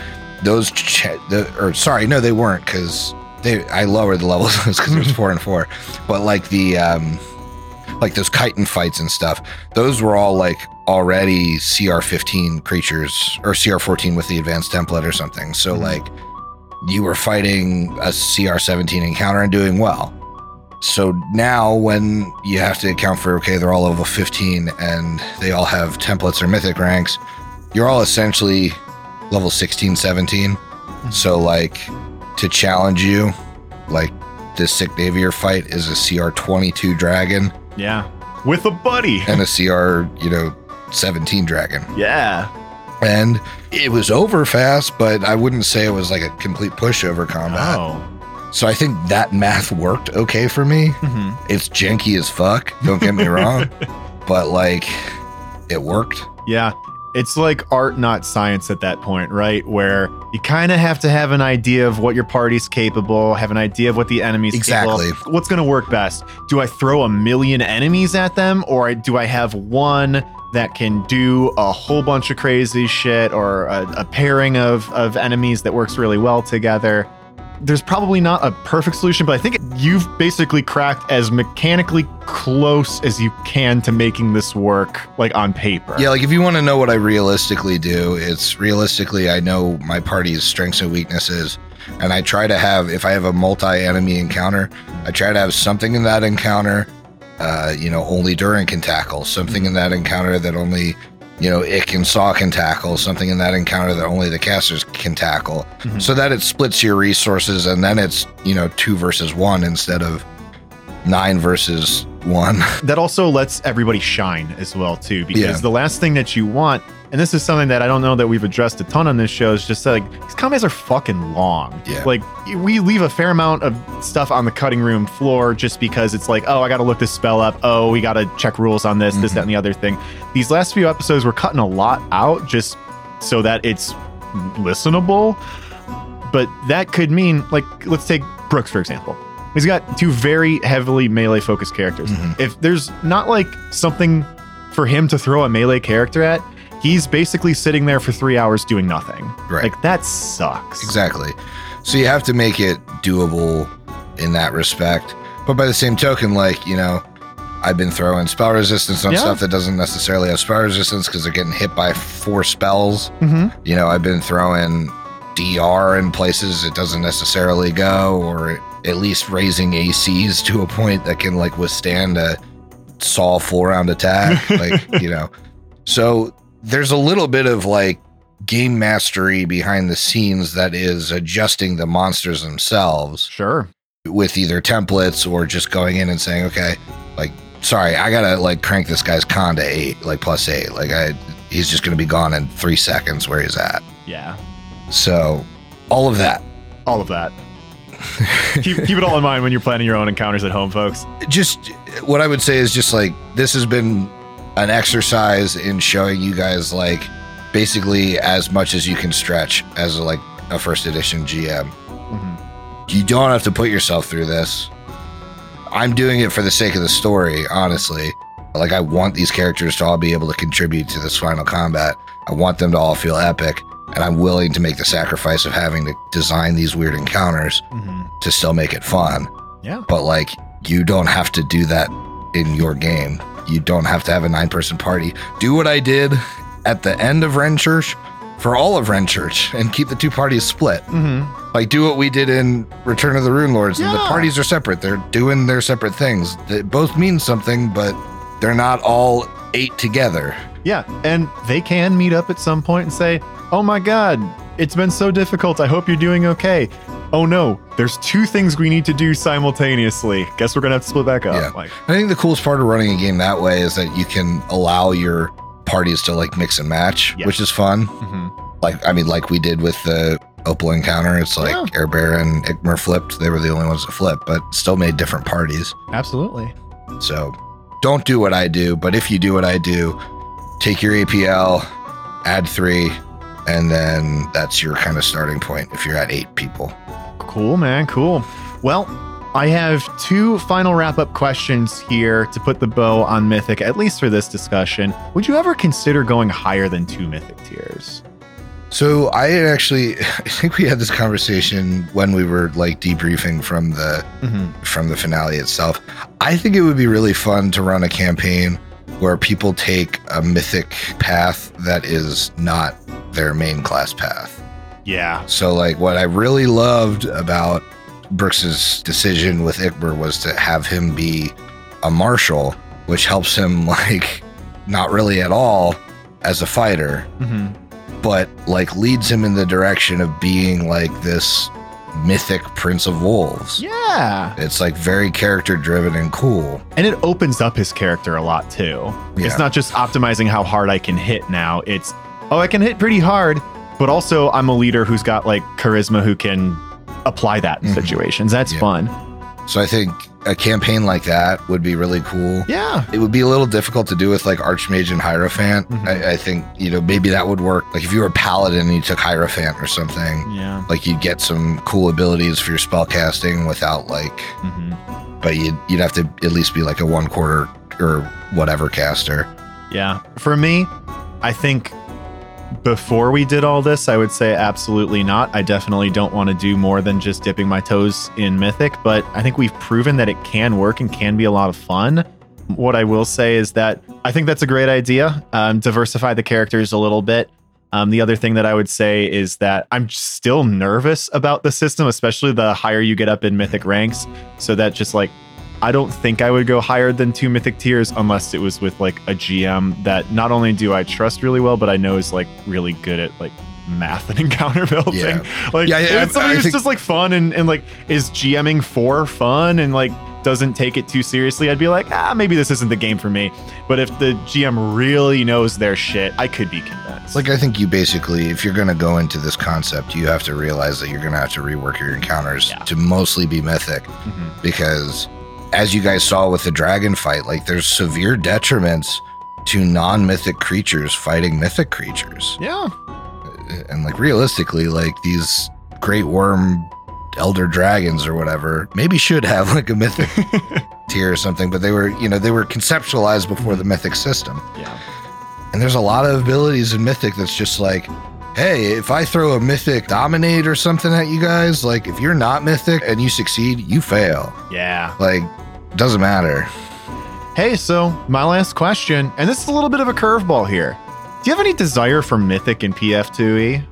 those, ch- the, or sorry, no, they weren't because they. I lowered the levels because it was four and four, but like the um, like those chitin fights and stuff, those were all like already CR15 creatures or CR14 with the advanced template or something. So Mhm. like you were fighting a CR17 encounter and doing well. So now when you have to account for okay, they're all level 15 and they all have templates or mythic ranks, you're all essentially level 16, 17. Hmm. So like to challenge you, like this sick Navier fight is a CR22 dragon Yeah. With a buddy. and a CR, you know, 17 dragon. Yeah. And it was over fast, but I wouldn't say it was like a complete pushover combat. Oh. So I think that math worked okay for me. hmm It's janky as fuck, don't get me wrong, but like it worked. Yeah. It's like art, not science at that point, right? Where you kind of have to have an idea of what your party's capable, have an idea of what the enemy's Exactly. capable. What's going to work best? Do I throw a million enemies at them, or do I have one that can do a whole bunch of crazy shit, or a, a pairing of, of enemies that works really well together? There's probably not a perfect solution, but I think you've basically cracked as mechanically close as you can to making this work, like on paper. Yeah, like if you want to know what I realistically do, it's realistically I know my party's strengths and weaknesses. And I try to have, if I have a multi enemy encounter, I try to have something in that encounter, uh, you know, only Durin can tackle, something in that encounter that only, you know, Ick and Saw can tackle, something in that encounter that only the casters can tackle, Mhm. so that it splits your resources and then it's, you know, two versus one instead of nine versus one. that also lets everybody shine as well too because Yeah. the last thing that you want and this is something that i don't know that we've addressed a ton on this show is just like these combats are fucking long Yeah. like we leave a fair amount of stuff on the cutting room floor just because it's like oh i gotta look this spell up oh we gotta check rules on this this Mhm. that and the other thing these last few episodes we're cutting a lot out just so that it's listenable but that could mean like let's take brooks for example he's got two very heavily melee focused characters Mhm. if there's not like something for him to throw a melee character at he's basically sitting there for three hours doing nothing Right. like that sucks Exactly. So you have to make it doable in that respect. But by the same token, like, you know, I've been throwing spell resistance on Yeah. stuff that doesn't necessarily have spell resistance because they're getting hit by four spells. hmm You know, I've been throwing DR in places it doesn't necessarily go, or at least raising ACs to a point that can like withstand a saw full round attack. like, you know. So there's a little bit of like game mastery behind the scenes that is adjusting the monsters themselves sure with either templates or just going in and saying, okay, like, sorry, I gotta like crank this guy's con to eight, like plus eight. Like I he's just gonna be gone in three seconds where he's at. yeah So all of that. all of that keep, keep it all in mind when you're planning your own encounters at home folks Just what I would say is just like this has been an exercise in showing you guys like basically as much as you can stretch as like a first edition GM. Mhm. you don't have to put yourself through this. I'm doing it for the sake of the story, honestly. Like, I want these characters to all be able to contribute to this final combat. I want them to all feel epic, and I'm willing to make the sacrifice of having to design these weird encounters Mhm. to still make it fun. yeah But, like, you don't have to do that in your game. You don't have to have a nine person party. Do what I did at the end of Renchurch for all of Renchurch and keep the two parties split. hmm Like do what we did in Return of the Rune Lords, and the parties are separate. They're doing their separate things. They both mean something, but they're not all eight together. Yeah, and they can meet up at some point and say, "Oh my god, It's been so difficult. I hope you're doing okay. Oh no, there's two things we need to do simultaneously. Guess we're gonna have to split back up. Yeah. Like, I think the coolest part of running a game that way is that you can allow your parties to like mix and match, Yeah. which is fun. mhm. Like I mean, like we did with the Opal encounter. It's like Yeah. Air Bear and Ikmer flipped. They were the only ones that flipped, but still made different parties. absolutely. So don't do what I do, but if you do what I do, take your APL, add three, and then that's your kind of starting point if you're at eight people. Cool, man. Cool. Well, I have two final wrap up questions here to put the bow on Mythic, at least for this discussion. Would you ever consider going higher than two Mythic tiers? So I actually, I think we had this conversation when we were like debriefing from the Mm-hmm. from the finale itself. I think it would be really fun to run a campaign where people take a mythic path that is not their main class path. Yeah. So like what I really loved about Brooks's decision with Ikber was to have him be a marshal, which helps him like not really at all as a fighter, Mm-hmm. but like leads him in the direction of being like this mythic prince of wolves. Yeah. It's like very character driven and cool. And it opens up his character a lot too. Yeah. It's not just optimizing how hard I can hit now. It's, oh, I can hit pretty hard, but also I'm a leader who's got like charisma who can apply that in Mhm. situations. That's Yeah. fun. So I think a campaign like that would be really cool. Yeah. It would be a little difficult to do with like Archmage and Hierophant. Mhm. I, I think, you know, maybe that would work. Like if you were a paladin and you took Hierophant or something, Yeah. like you'd get some cool abilities for your spell casting without like, hmm but you'd, you'd have to at least be like a one quarter or whatever caster. Yeah. For me, I think before we did all this, I would say absolutely not. I definitely don't want to do more than just dipping my toes in Mythic, but I think we've proven that it can work and can be a lot of fun. What I will say is that I think that's a great idea. Um, diversify the characters a little bit. Um, the other thing that I would say is that I'm still nervous about the system, especially the higher you get up in Mythic ranks. So that just like I don't think I would go higher than two mythic tiers unless it was with like a GM that not only do I trust really well, but I know is like really good at like math and encounter building. Yeah. Like Yeah, yeah, if it's I- something I that's think- just like fun and, and like is GMing for fun and like doesn't take it too seriously, I'd be like, ah, maybe this isn't the game for me. But if the GM really knows their shit, I could be convinced. Like I think you basically, if you're going to go into this concept, you have to realize that you're going to have to rework your encounters Yeah. to mostly be mythic. Mhm. because as you guys saw with the dragon fight like there's severe detriments to non-mythic creatures fighting mythic creatures yeah. and like realistically like these great worm elder dragons or whatever maybe should have like a mythic tier or something but they were you know they were conceptualized before the mythic system Yeah. and there's a lot of abilities in mythic that's just like hey if i throw a mythic dominate or something at you guys like if you're not mythic and you succeed you fail Yeah. like doesn't matter Hey, so my last question, and this is a little bit of a curveball here. Do you have any desire for Mythic in PF2E?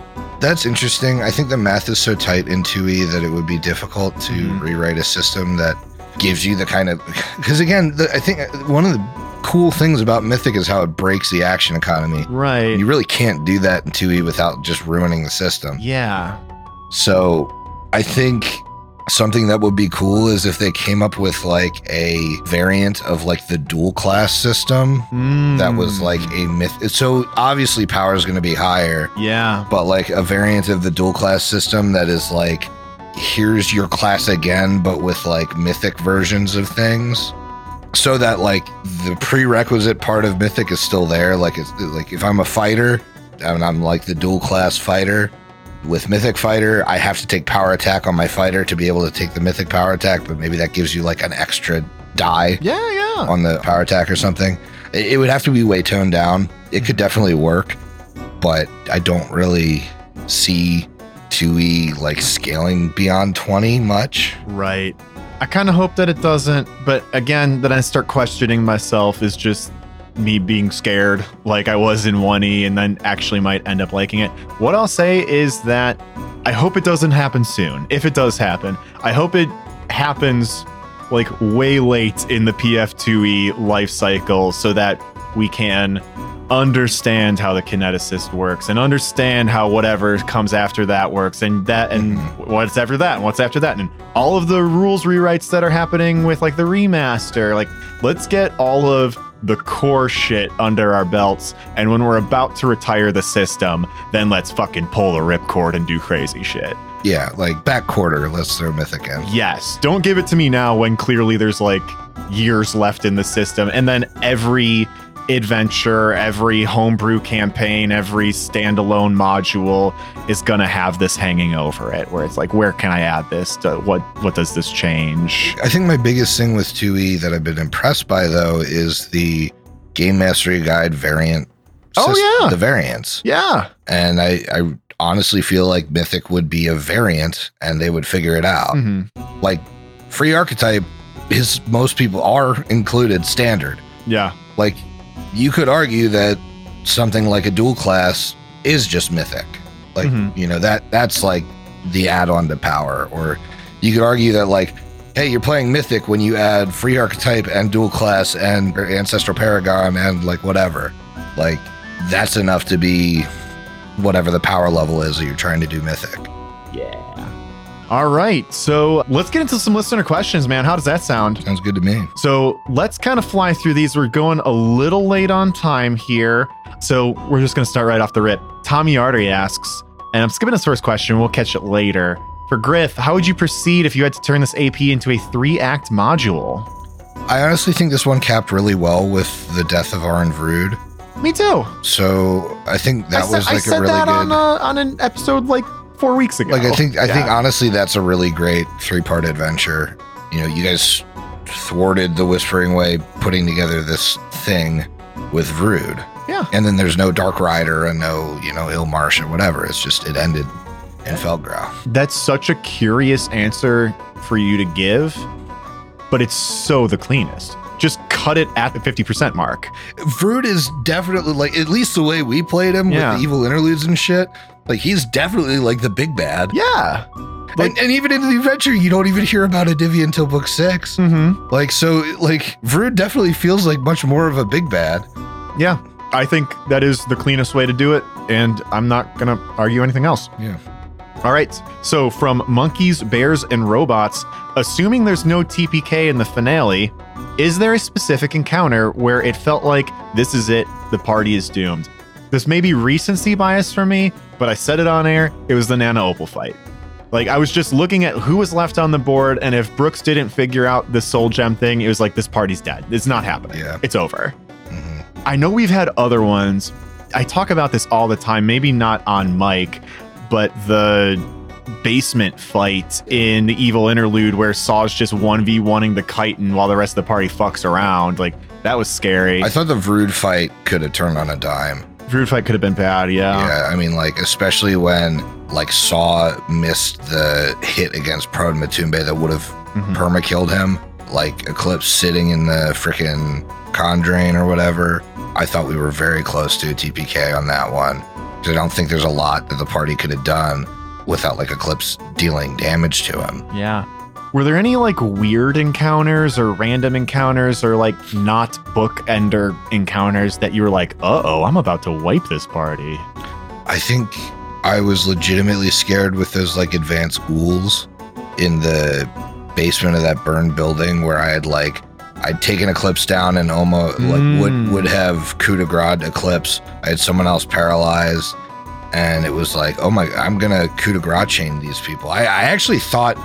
That's interesting. I think the math is so tight in 2e that it would be difficult to Mhm. rewrite a system that gives you the kind of because again, the, I think one of the cool things about Mythic is how it breaks the action economy. Right. You really can't do that in 2e without just ruining the system. yeah. So, I think something that would be cool is if they came up with like a variant of like the dual class system that was Mm. like a myth. So, obviously power is going to be higher Yeah. but like a variant of the dual class system that is like here's your class again but with like mythic versions of things so that like the prerequisite part of mythic is still there like it's like if i'm a fighter and i'm like the dual class fighter with mythic fighter i have to take power attack on my fighter to be able to take the mythic power attack but maybe that gives you like an extra die Yeah, yeah. on the power attack or something. It, it would have to be way toned down. It could definitely work, but I don't really see 2e like scaling beyond 20 much. Right. I kind of hope that it doesn't, but again, that I start questioning myself is just me being scared like I was in 1E and then actually might end up liking it. What I'll say is that I hope it doesn't happen soon. If it does happen, I hope it happens like way late in the PF2E life cycle so that we can understand how the kineticist works and understand how whatever comes after that works and that and mm-hmm. what's after that and what's after that and all of the rules rewrites that are happening with like the remaster like let's get all of the core shit under our belts and when we're about to retire the system then let's fucking pull the ripcord and do crazy shit Yeah, like back quarter, let's throw Mythic in. Yes. Don't give it to me now when clearly there's like years left in the system. And then every adventure, every homebrew campaign, every standalone module is going to have this hanging over it where it's like, where can I add this? To, what, what does this change? I think my biggest thing with 2E that I've been impressed by though is the game mastery guide variant. Oh, yeah. the variants, Yeah. and I, I honestly feel like Mythic would be a variant, and they would figure it out. Mhm. Like free archetype is most people are included standard. Yeah. Like you could argue that something like a dual class is just Mythic. Like Mhm. you know that that's like the add-on to power, or you could argue that like. Hey, you're playing Mythic when you add free archetype and dual class and ancestral paragon and like whatever. Like that's enough to be whatever the power level is that you're trying to do Mythic. All right. So let's get into some listener questions, man. How does that sound? Sounds good to me. So let's kind of fly through these. We're going a little late on time here. So we're just going to start right off the rip. Tommy Artery asks, and I'm skipping his first question. We'll catch it later. For Griff, how would you proceed if you had to turn this AP into a three act module? I honestly think this one capped really well with the death of Auren Vrood. Me too. So I think that I said, was I like said a really that good. on, uh, on an episode like four weeks ago. like I think I think honestly that's a really great three part adventure. You know, you guys thwarted the Whispering Way putting together this thing with Vrood. Yeah. And then there's no Dark Rider and no, you know, Illmarsh or whatever. It's just it ended in Feldgrau. That's such a curious answer for you to give, but it's so the cleanest. Just cut it at the 50% mark. Vrood is definitely like at least the way we played him Yeah. with the evil interludes and shit. Like he's definitely like the big bad. Yeah. Like- and, and even in the adventure, you don't even hear about Adivion until book six. Mm-hmm. Like so, like Vrood definitely feels like much more of a big bad. Yeah. I think that is the cleanest way to do it, and I'm not going to argue anything else. Yeah. All right. So, from monkeys, bears, and robots, assuming there's no TPK in the finale, is there a specific encounter where it felt like this is it, the party is doomed? This may be recency bias for me, but I said it on air. It was the Nana Opal fight. Like, I was just looking at who was left on the board, and if Brooks didn't figure out the soul gem thing, it was like, this party's dead. It's not happening. Yeah. It's over. Mhm. I know we've had other ones. I talk about this all the time, maybe not on mic, but the basement fight in the evil interlude where Saw's just 1v1ing the chitin while the rest of the party fucks around. Like, that was scary. I thought the Vrood fight could have turned on a dime. Vrood fight could have been bad, yeah. Yeah, I mean, like especially when like Saw missed the hit against Prone Matumbe that would have Mhm. perma killed him. Like Eclipse sitting in the freaking con drain or whatever. I thought we were very close to a TPK on that one. I don't think there's a lot that the party could have done without like Eclipse dealing damage to him. Yeah. Were there any like weird encounters or random encounters or like not bookender encounters that you were like, uh oh, I'm about to wipe this party? I think I was legitimately scared with those like advanced ghouls in the basement of that burned building where I had like I'd taken Eclipse down and almost like Mm. would would have coup de grace Eclipse. I had someone else paralyzed and it was like, oh my I'm gonna coup de grace chain these people. I, I actually thought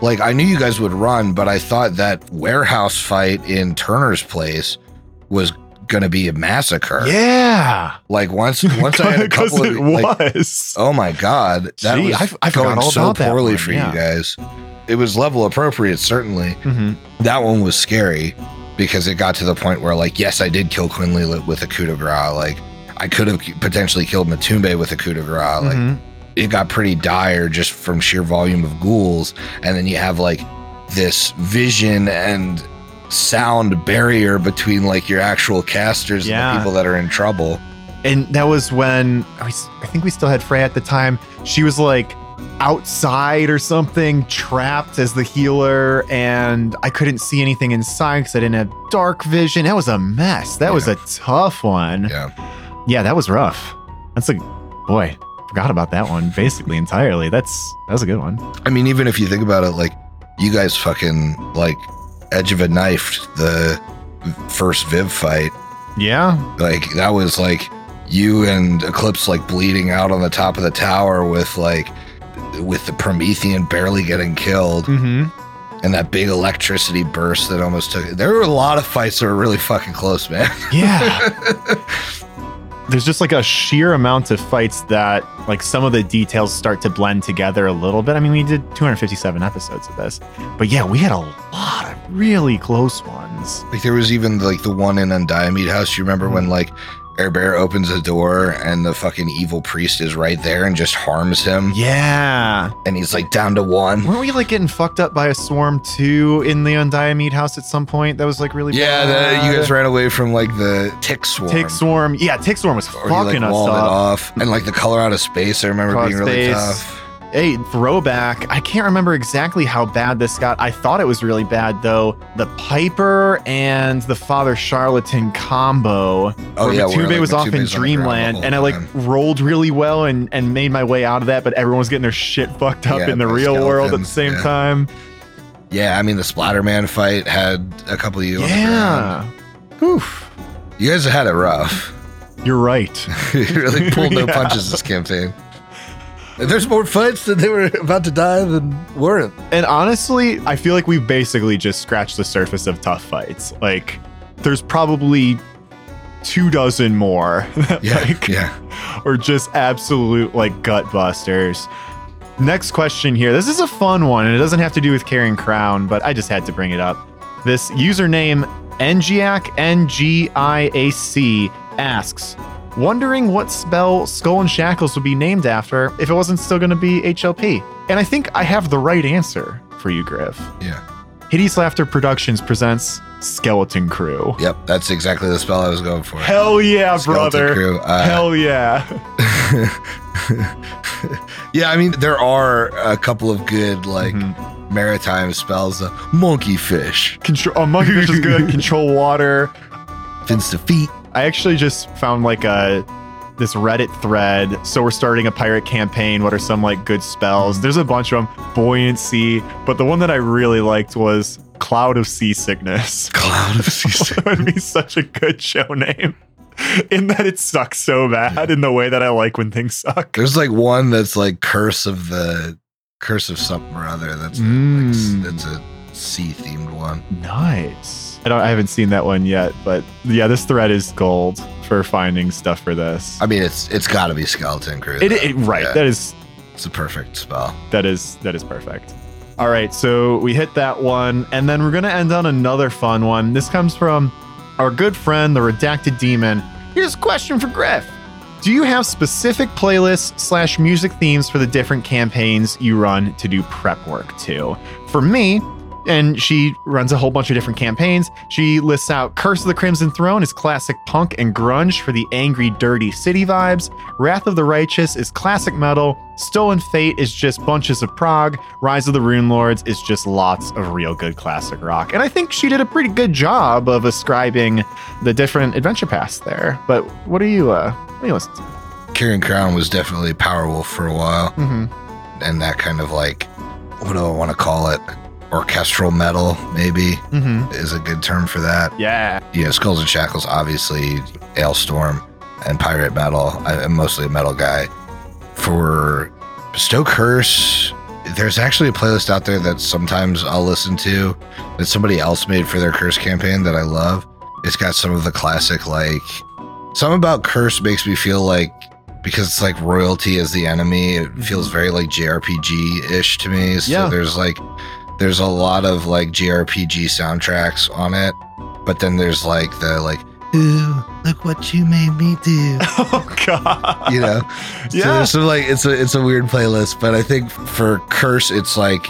like I knew you guys would run, but I thought that warehouse fight in Turner's place was gonna be a massacre. Yeah. Like once once I had a couple of it like, was. Oh my god, that Gee, was I I going all so poorly one, for yeah. you guys. It was level appropriate, certainly. Mhm. That one was scary because it got to the point where, like, yes, I did kill Quinley with a coup de grace. Like, I could have potentially killed Matumbe with a coup de grace. Like, Mhm. It got pretty dire just from sheer volume of ghouls. And then you have like this vision and sound barrier between like your actual casters Yeah. and the people that are in trouble. And that was when I, think we still had Freya at the time. She was like outside or something, trapped as the healer, and I couldn't see anything inside because I didn't have dark vision. That was a mess. That was a tough one. Yeah. Yeah, that was rough. That's a boy. Forgot about that one basically entirely. That's that was a good one. I mean, even if you think about it, like you guys fucking like edge of a knife the first Viv fight. Yeah, Like that was like you and Eclipse like bleeding out on the top of the tower with like with the Promethean barely getting killed mm-hmm. and that big electricity burst that almost took There were a lot of fights that were really fucking close, man. Yeah. There's just like a sheer amount of fights that like some of the details start to blend together a little bit. I mean, we did 257 episodes of this, but yeah, we had a lot of really close ones. Like there was even like the one in um, Undiamede House. You remember when mm-hmm. like Air Bear opens the door and the fucking evil priest is right there and just harms him Yeah. and he's like down to one. Weren't we like getting fucked up by a swarm too in the Undiamede house at some point? That was like really Yeah, bad. the, you guys ran away from like the tick swarm. Tick swarm. Yeah, tick swarm was Or fucking like us up. off. And like the color out of space, I remember being really Space. tough. Hey, throwback. I can't remember exactly how bad this got. I thought it was really bad though. The Piper and the Father Charlatan combo. Oh, yeah, Matube like, was off in Matube's on the ground the Dreamland, and I like time. rolled really well and and made my way out of that. But everyone was getting their shit fucked up Yeah, in the real world at the same yeah. time. Yeah, I mean the Splatterman fight had a couple of you on the ground. Yeah. Oof. You guys had it rough. You're right. you really pulled no Yeah. punches this campaign. There's more fights that they were about to die than weren't. And honestly, I feel like we basically just scratched the surface of tough fights. Like, there's probably two dozen more. that, Yeah, like, yeah. Or just absolute like gut busters. Next question here. This is a fun one, and it doesn't have to do with carrion crown, but I just had to bring it up. This username Ngiac N G I A C asks, wondering what spell Skull and Shackles would be named after if it wasn't still going to be HLP. And I think I have the right answer for you, Griff. Yeah. Hideous Laughter Productions presents Skeleton Crew. Yep, that's exactly the spell I was going for. Hell yeah, Skeleton brother. Crew. Uh, Hell yeah. yeah, I mean there are a couple of good like Mhm. maritime spells. Uh, monkey fish, Control. Oh, monkey fish is good. Control water. fins to feet. I actually just found like a this Reddit thread. So we're starting a pirate campaign. What are some like good spells? There's a bunch of them. Buoyancy, but the one that I really liked was Cloud of Seasickness. Cloud of sea. that would be such a good show name. In that it sucks so bad in the way that I like when things suck. There's like one that's like curse of the curse of something or other. That's Mm. like, that's a sea themed one. Nice. I don't. I haven't seen that one yet, but yeah, this thread is gold for finding stuff for this. I mean, it's it's got to be skeleton crew. It, it right. Yeah, That is it's a perfect spell. that is that is perfect. All right, so we hit that one, and then we're gonna end on another fun one. This comes from our good friend, the Redacted Demon. Here's a question for Griff. Do you have specific playlists slash music themes for the different campaigns you run to do prep work to? For me, and she runs a whole bunch of different campaigns. She lists out Curse of the Crimson Throne is classic punk and grunge for the angry, dirty city vibes. Wrath of the Righteous is classic metal. Stolen Fate is just bunches of prog. Rise of the Rune Lords is just lots of real good classic rock. And I think she did a pretty good job of ascribing the different adventure paths there. But what are you uh what are you listening to? Carrion Crown was definitely Powerwolf for a while, Mm-hmm. and that kind of like what do I want to call it? Orchestral metal, maybe Mm-hmm. is a good term for that. Yeah. you know, Skulls and Shackles, obviously, Alestorm, and Pirate Metal. I, I'm mostly a metal guy. For Stoke Curse, there's actually a playlist out there that sometimes I'll listen to that somebody else made for their Curse campaign that I love. It's got some of the classic, like, something about Curse makes me feel like because it's like royalty is the enemy, it feels very like JRPG ish to me. So Yeah. there's like, there's a lot of like JRPG soundtracks on it, but then there's like the like, ooh, look what you made me do. Oh god. You know, Yeah. so there's some like it's a it's a weird playlist, but I think for Curse, it's like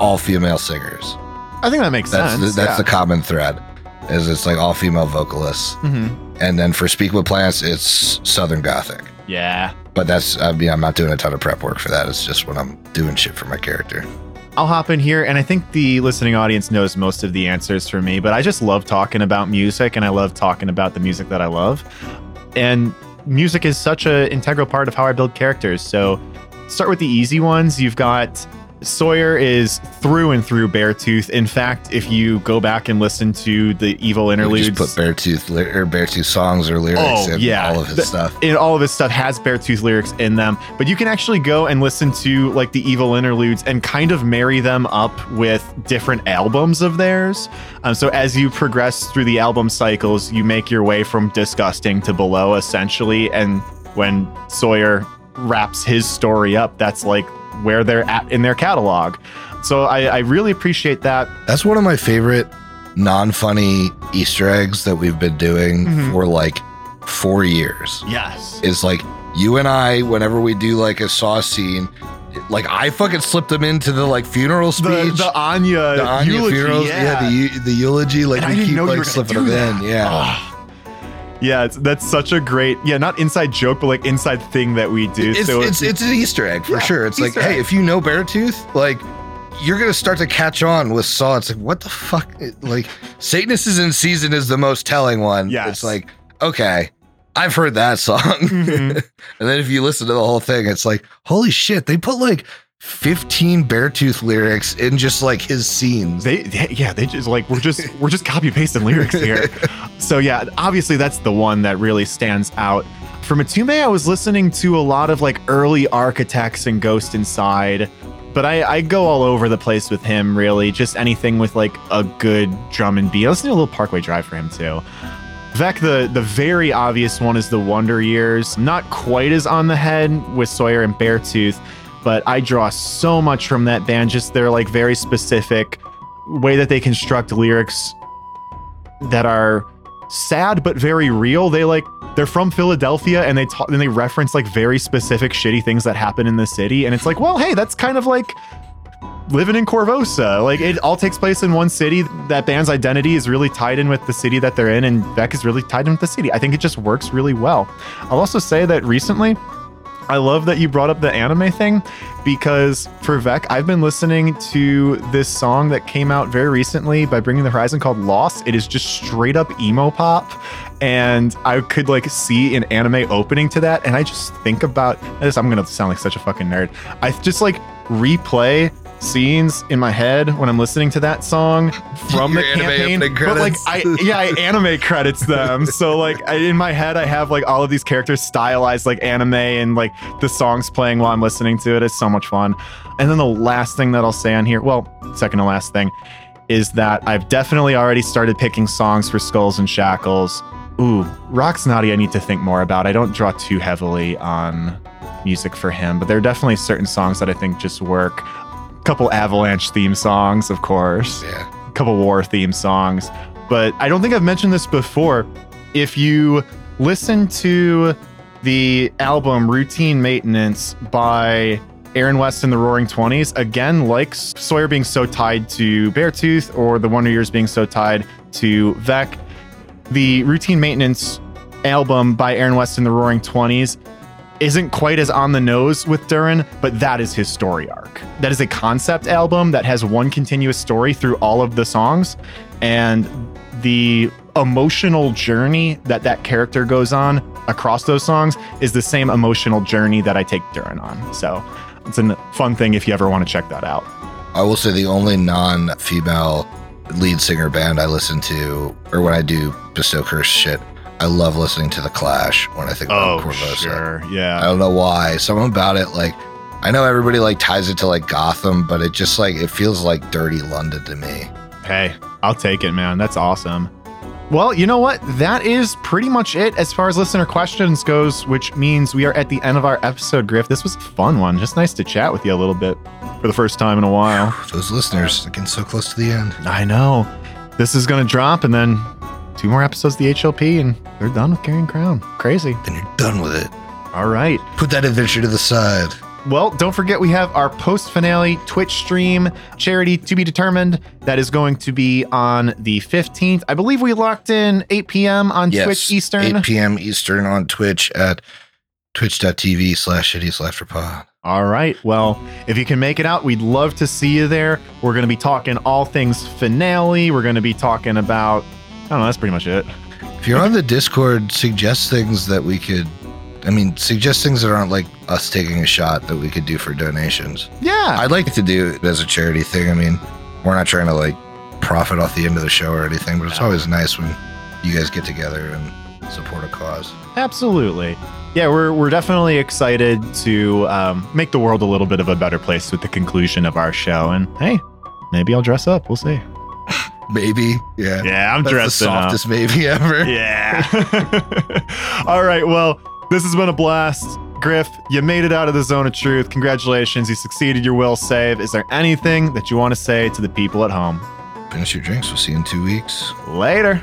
all female singers. I think that makes That's sense. the, that's the common thread, is it's like all female vocalists, hmm and then for Speak with Plants, it's Southern Gothic. Yeah. But that's I mean I'm not doing a ton of prep work for that. It's just when I'm doing shit for my character. I'll hop in here, and I think the listening audience knows most of the answers for me, but I just love talking about music and I love talking about the music that I love. And music is such an integral part of how I build characters. So, start with the easy ones. You've got Sawyer is through and through Beartooth. In fact, if you go back and listen to the evil interludes, just put Beartooth li- or Beartooth songs or lyrics Oh, in yeah. all of his The- stuff. and all of his stuff has Beartooth lyrics in them, but you can actually go and listen to like the evil interludes and kind of marry them up with different albums of theirs. Um, so as you progress through the album cycles, you make your way from disgusting to below essentially. And when Sawyer wraps his story up, that's like where they're at in their catalog. So I, I really appreciate that. That's one of my favorite non-funny Easter eggs that we've been doing Mhm. for like four years. Yes. Is like you and I, whenever we do like a Saw scene, like I fucking slipped them into the like funeral speech. The, the Anya, the Anya eulogy, funerals, yeah. the the eulogy, like And I we keep like slipping them that. in. Yeah, Ah. Yeah, it's, that's such a great, yeah, not inside joke, but like inside thing that we do. it's so it's it's an Easter egg for Yeah, sure. It's Easter like, hey, if you know Beartooth, like you're gonna start to catch on with Saw. It's like, what the fuck? It- Like Satanist is in season is the most telling one. Yeah, it's like, okay, I've heard that song. Mhm. and then if you listen to the whole thing, it's like, holy shit, they put like 15 Beartooth lyrics in just like his scenes. they, they- yeah, they just like we're just we're just copy pasting lyrics here. so yeah, obviously that's the one that really stands out. For Matume, I was listening to a lot of like early Architects and Ghost Inside, but I, I go all over the place with him. Really, just anything with like a good drum and beat. I listen to a little Parkway Drive for him too. Vec, the the very obvious one is the Wonder Years. Not quite as on the head with Sawyer and Beartooth, but I draw so much from that band. Just their like very specific way that they construct lyrics that are sad but very real. They like they're from Philadelphia and they talk and they reference like very specific shitty things that happen in the city. And it's like, well, hey, that's kind of like living in Korvosa. Like it all takes place in one city. That band's identity is really tied in with the city that they're in, and Vec is really tied in with the city. I think it just works really well. I'll also say that recently, I love that you brought up the anime thing because for Vec, I've been listening to this song that came out very recently by Bring Me the Horizon called Lost. It is just straight up emo pop. And I could like see an anime opening to that. And I just think about this. I'm going to sound like such a fucking nerd. I just like replay scenes in my head when I'm listening to that song from the Your anime campaign. But like. I yeah, I anime credits them. So like I, in my head, I have like all of these characters stylized like anime, and like the songs playing while I'm listening to it. It's so much fun. And then the last thing that I'll say on here, well, second to last thing, is that I've definitely already started picking songs for Skulls and Shackles. Ooh, Rock's Naughty. I need to think more about. I don't draw too heavily on music for him, but there are definitely certain songs that I think just work. Couple Avalanche theme songs, of course Yeah. couple war theme songs. But I don't think I've mentioned this before. If you listen to the album Routine Maintenance by Aaron West and the Roaring Twenties, again, like Sawyer being so tied to Beartooth or the Wonder Years being so tied to Vec, the Routine Maintenance album by Aaron West and the Roaring Twenties isn't quite as on the nose with Duran, but that is his story arc. That is a concept album that has one continuous story through all of the songs, and the emotional journey that that character goes on across those songs is the same emotional journey that I take Duran on. So it's a fun thing if you ever want to check that out. I will say the only non-female lead singer band I listen to, or when I do bestow curse shit, I love listening to the Clash when I think about oh, Korvosa. I yeah. I don't know why. Something about it, like I know everybody like ties it to like Gotham, but it just like it feels like dirty London to me. Hey, I'll take it, man. That's awesome. Well, you know what? That is pretty much it as far as listener questions goes, which means we are at the end of our episode, Griff. This was a fun one. Just nice to chat with you a little bit for the first time in a while. Those listeners are getting so close to the end. I know. This is going to drop and then two more episodes of the HLP and they're done with Carrion Crown. Crazy. Then you're done with it. All right. Put that adventure to the side. Well, don't forget we have our post finale Twitch stream, charity to be determined. That is going to be on the 15th. I believe we locked in 8 p.m. on Yes, Twitch Eastern. 8 p.m. Eastern on Twitch at Twitch.tv slash Hideous Laughter Pod. All right. Well, if you can make it out, we'd love to see you there. We're going to be talking all things finale. We're going to be talking about, don't know, that's pretty much it. If you're on the Discord, suggest things that we could, I mean, suggest things that aren't like us taking a shot that we could do for donations. Yeah. I'd like to do it as a charity thing. I mean, we're not trying to like profit off the end of the show or anything, but it's always nice when you guys get together and support a cause. Absolutely. Yeah, we're, we're definitely excited to um, make the world a little bit of a better place with the conclusion of our show. And hey, maybe I'll dress up. We'll see. Maybe. Yeah. Yeah, I'm That's the dressing up. softest maybe ever. Yeah. All right. Well, this has been a blast. Griff, you made it out of the zone of truth. Congratulations. You succeeded your will save. Is there anything that you want to say to the people at home? Finish your drinks. We'll see you in two weeks. Later.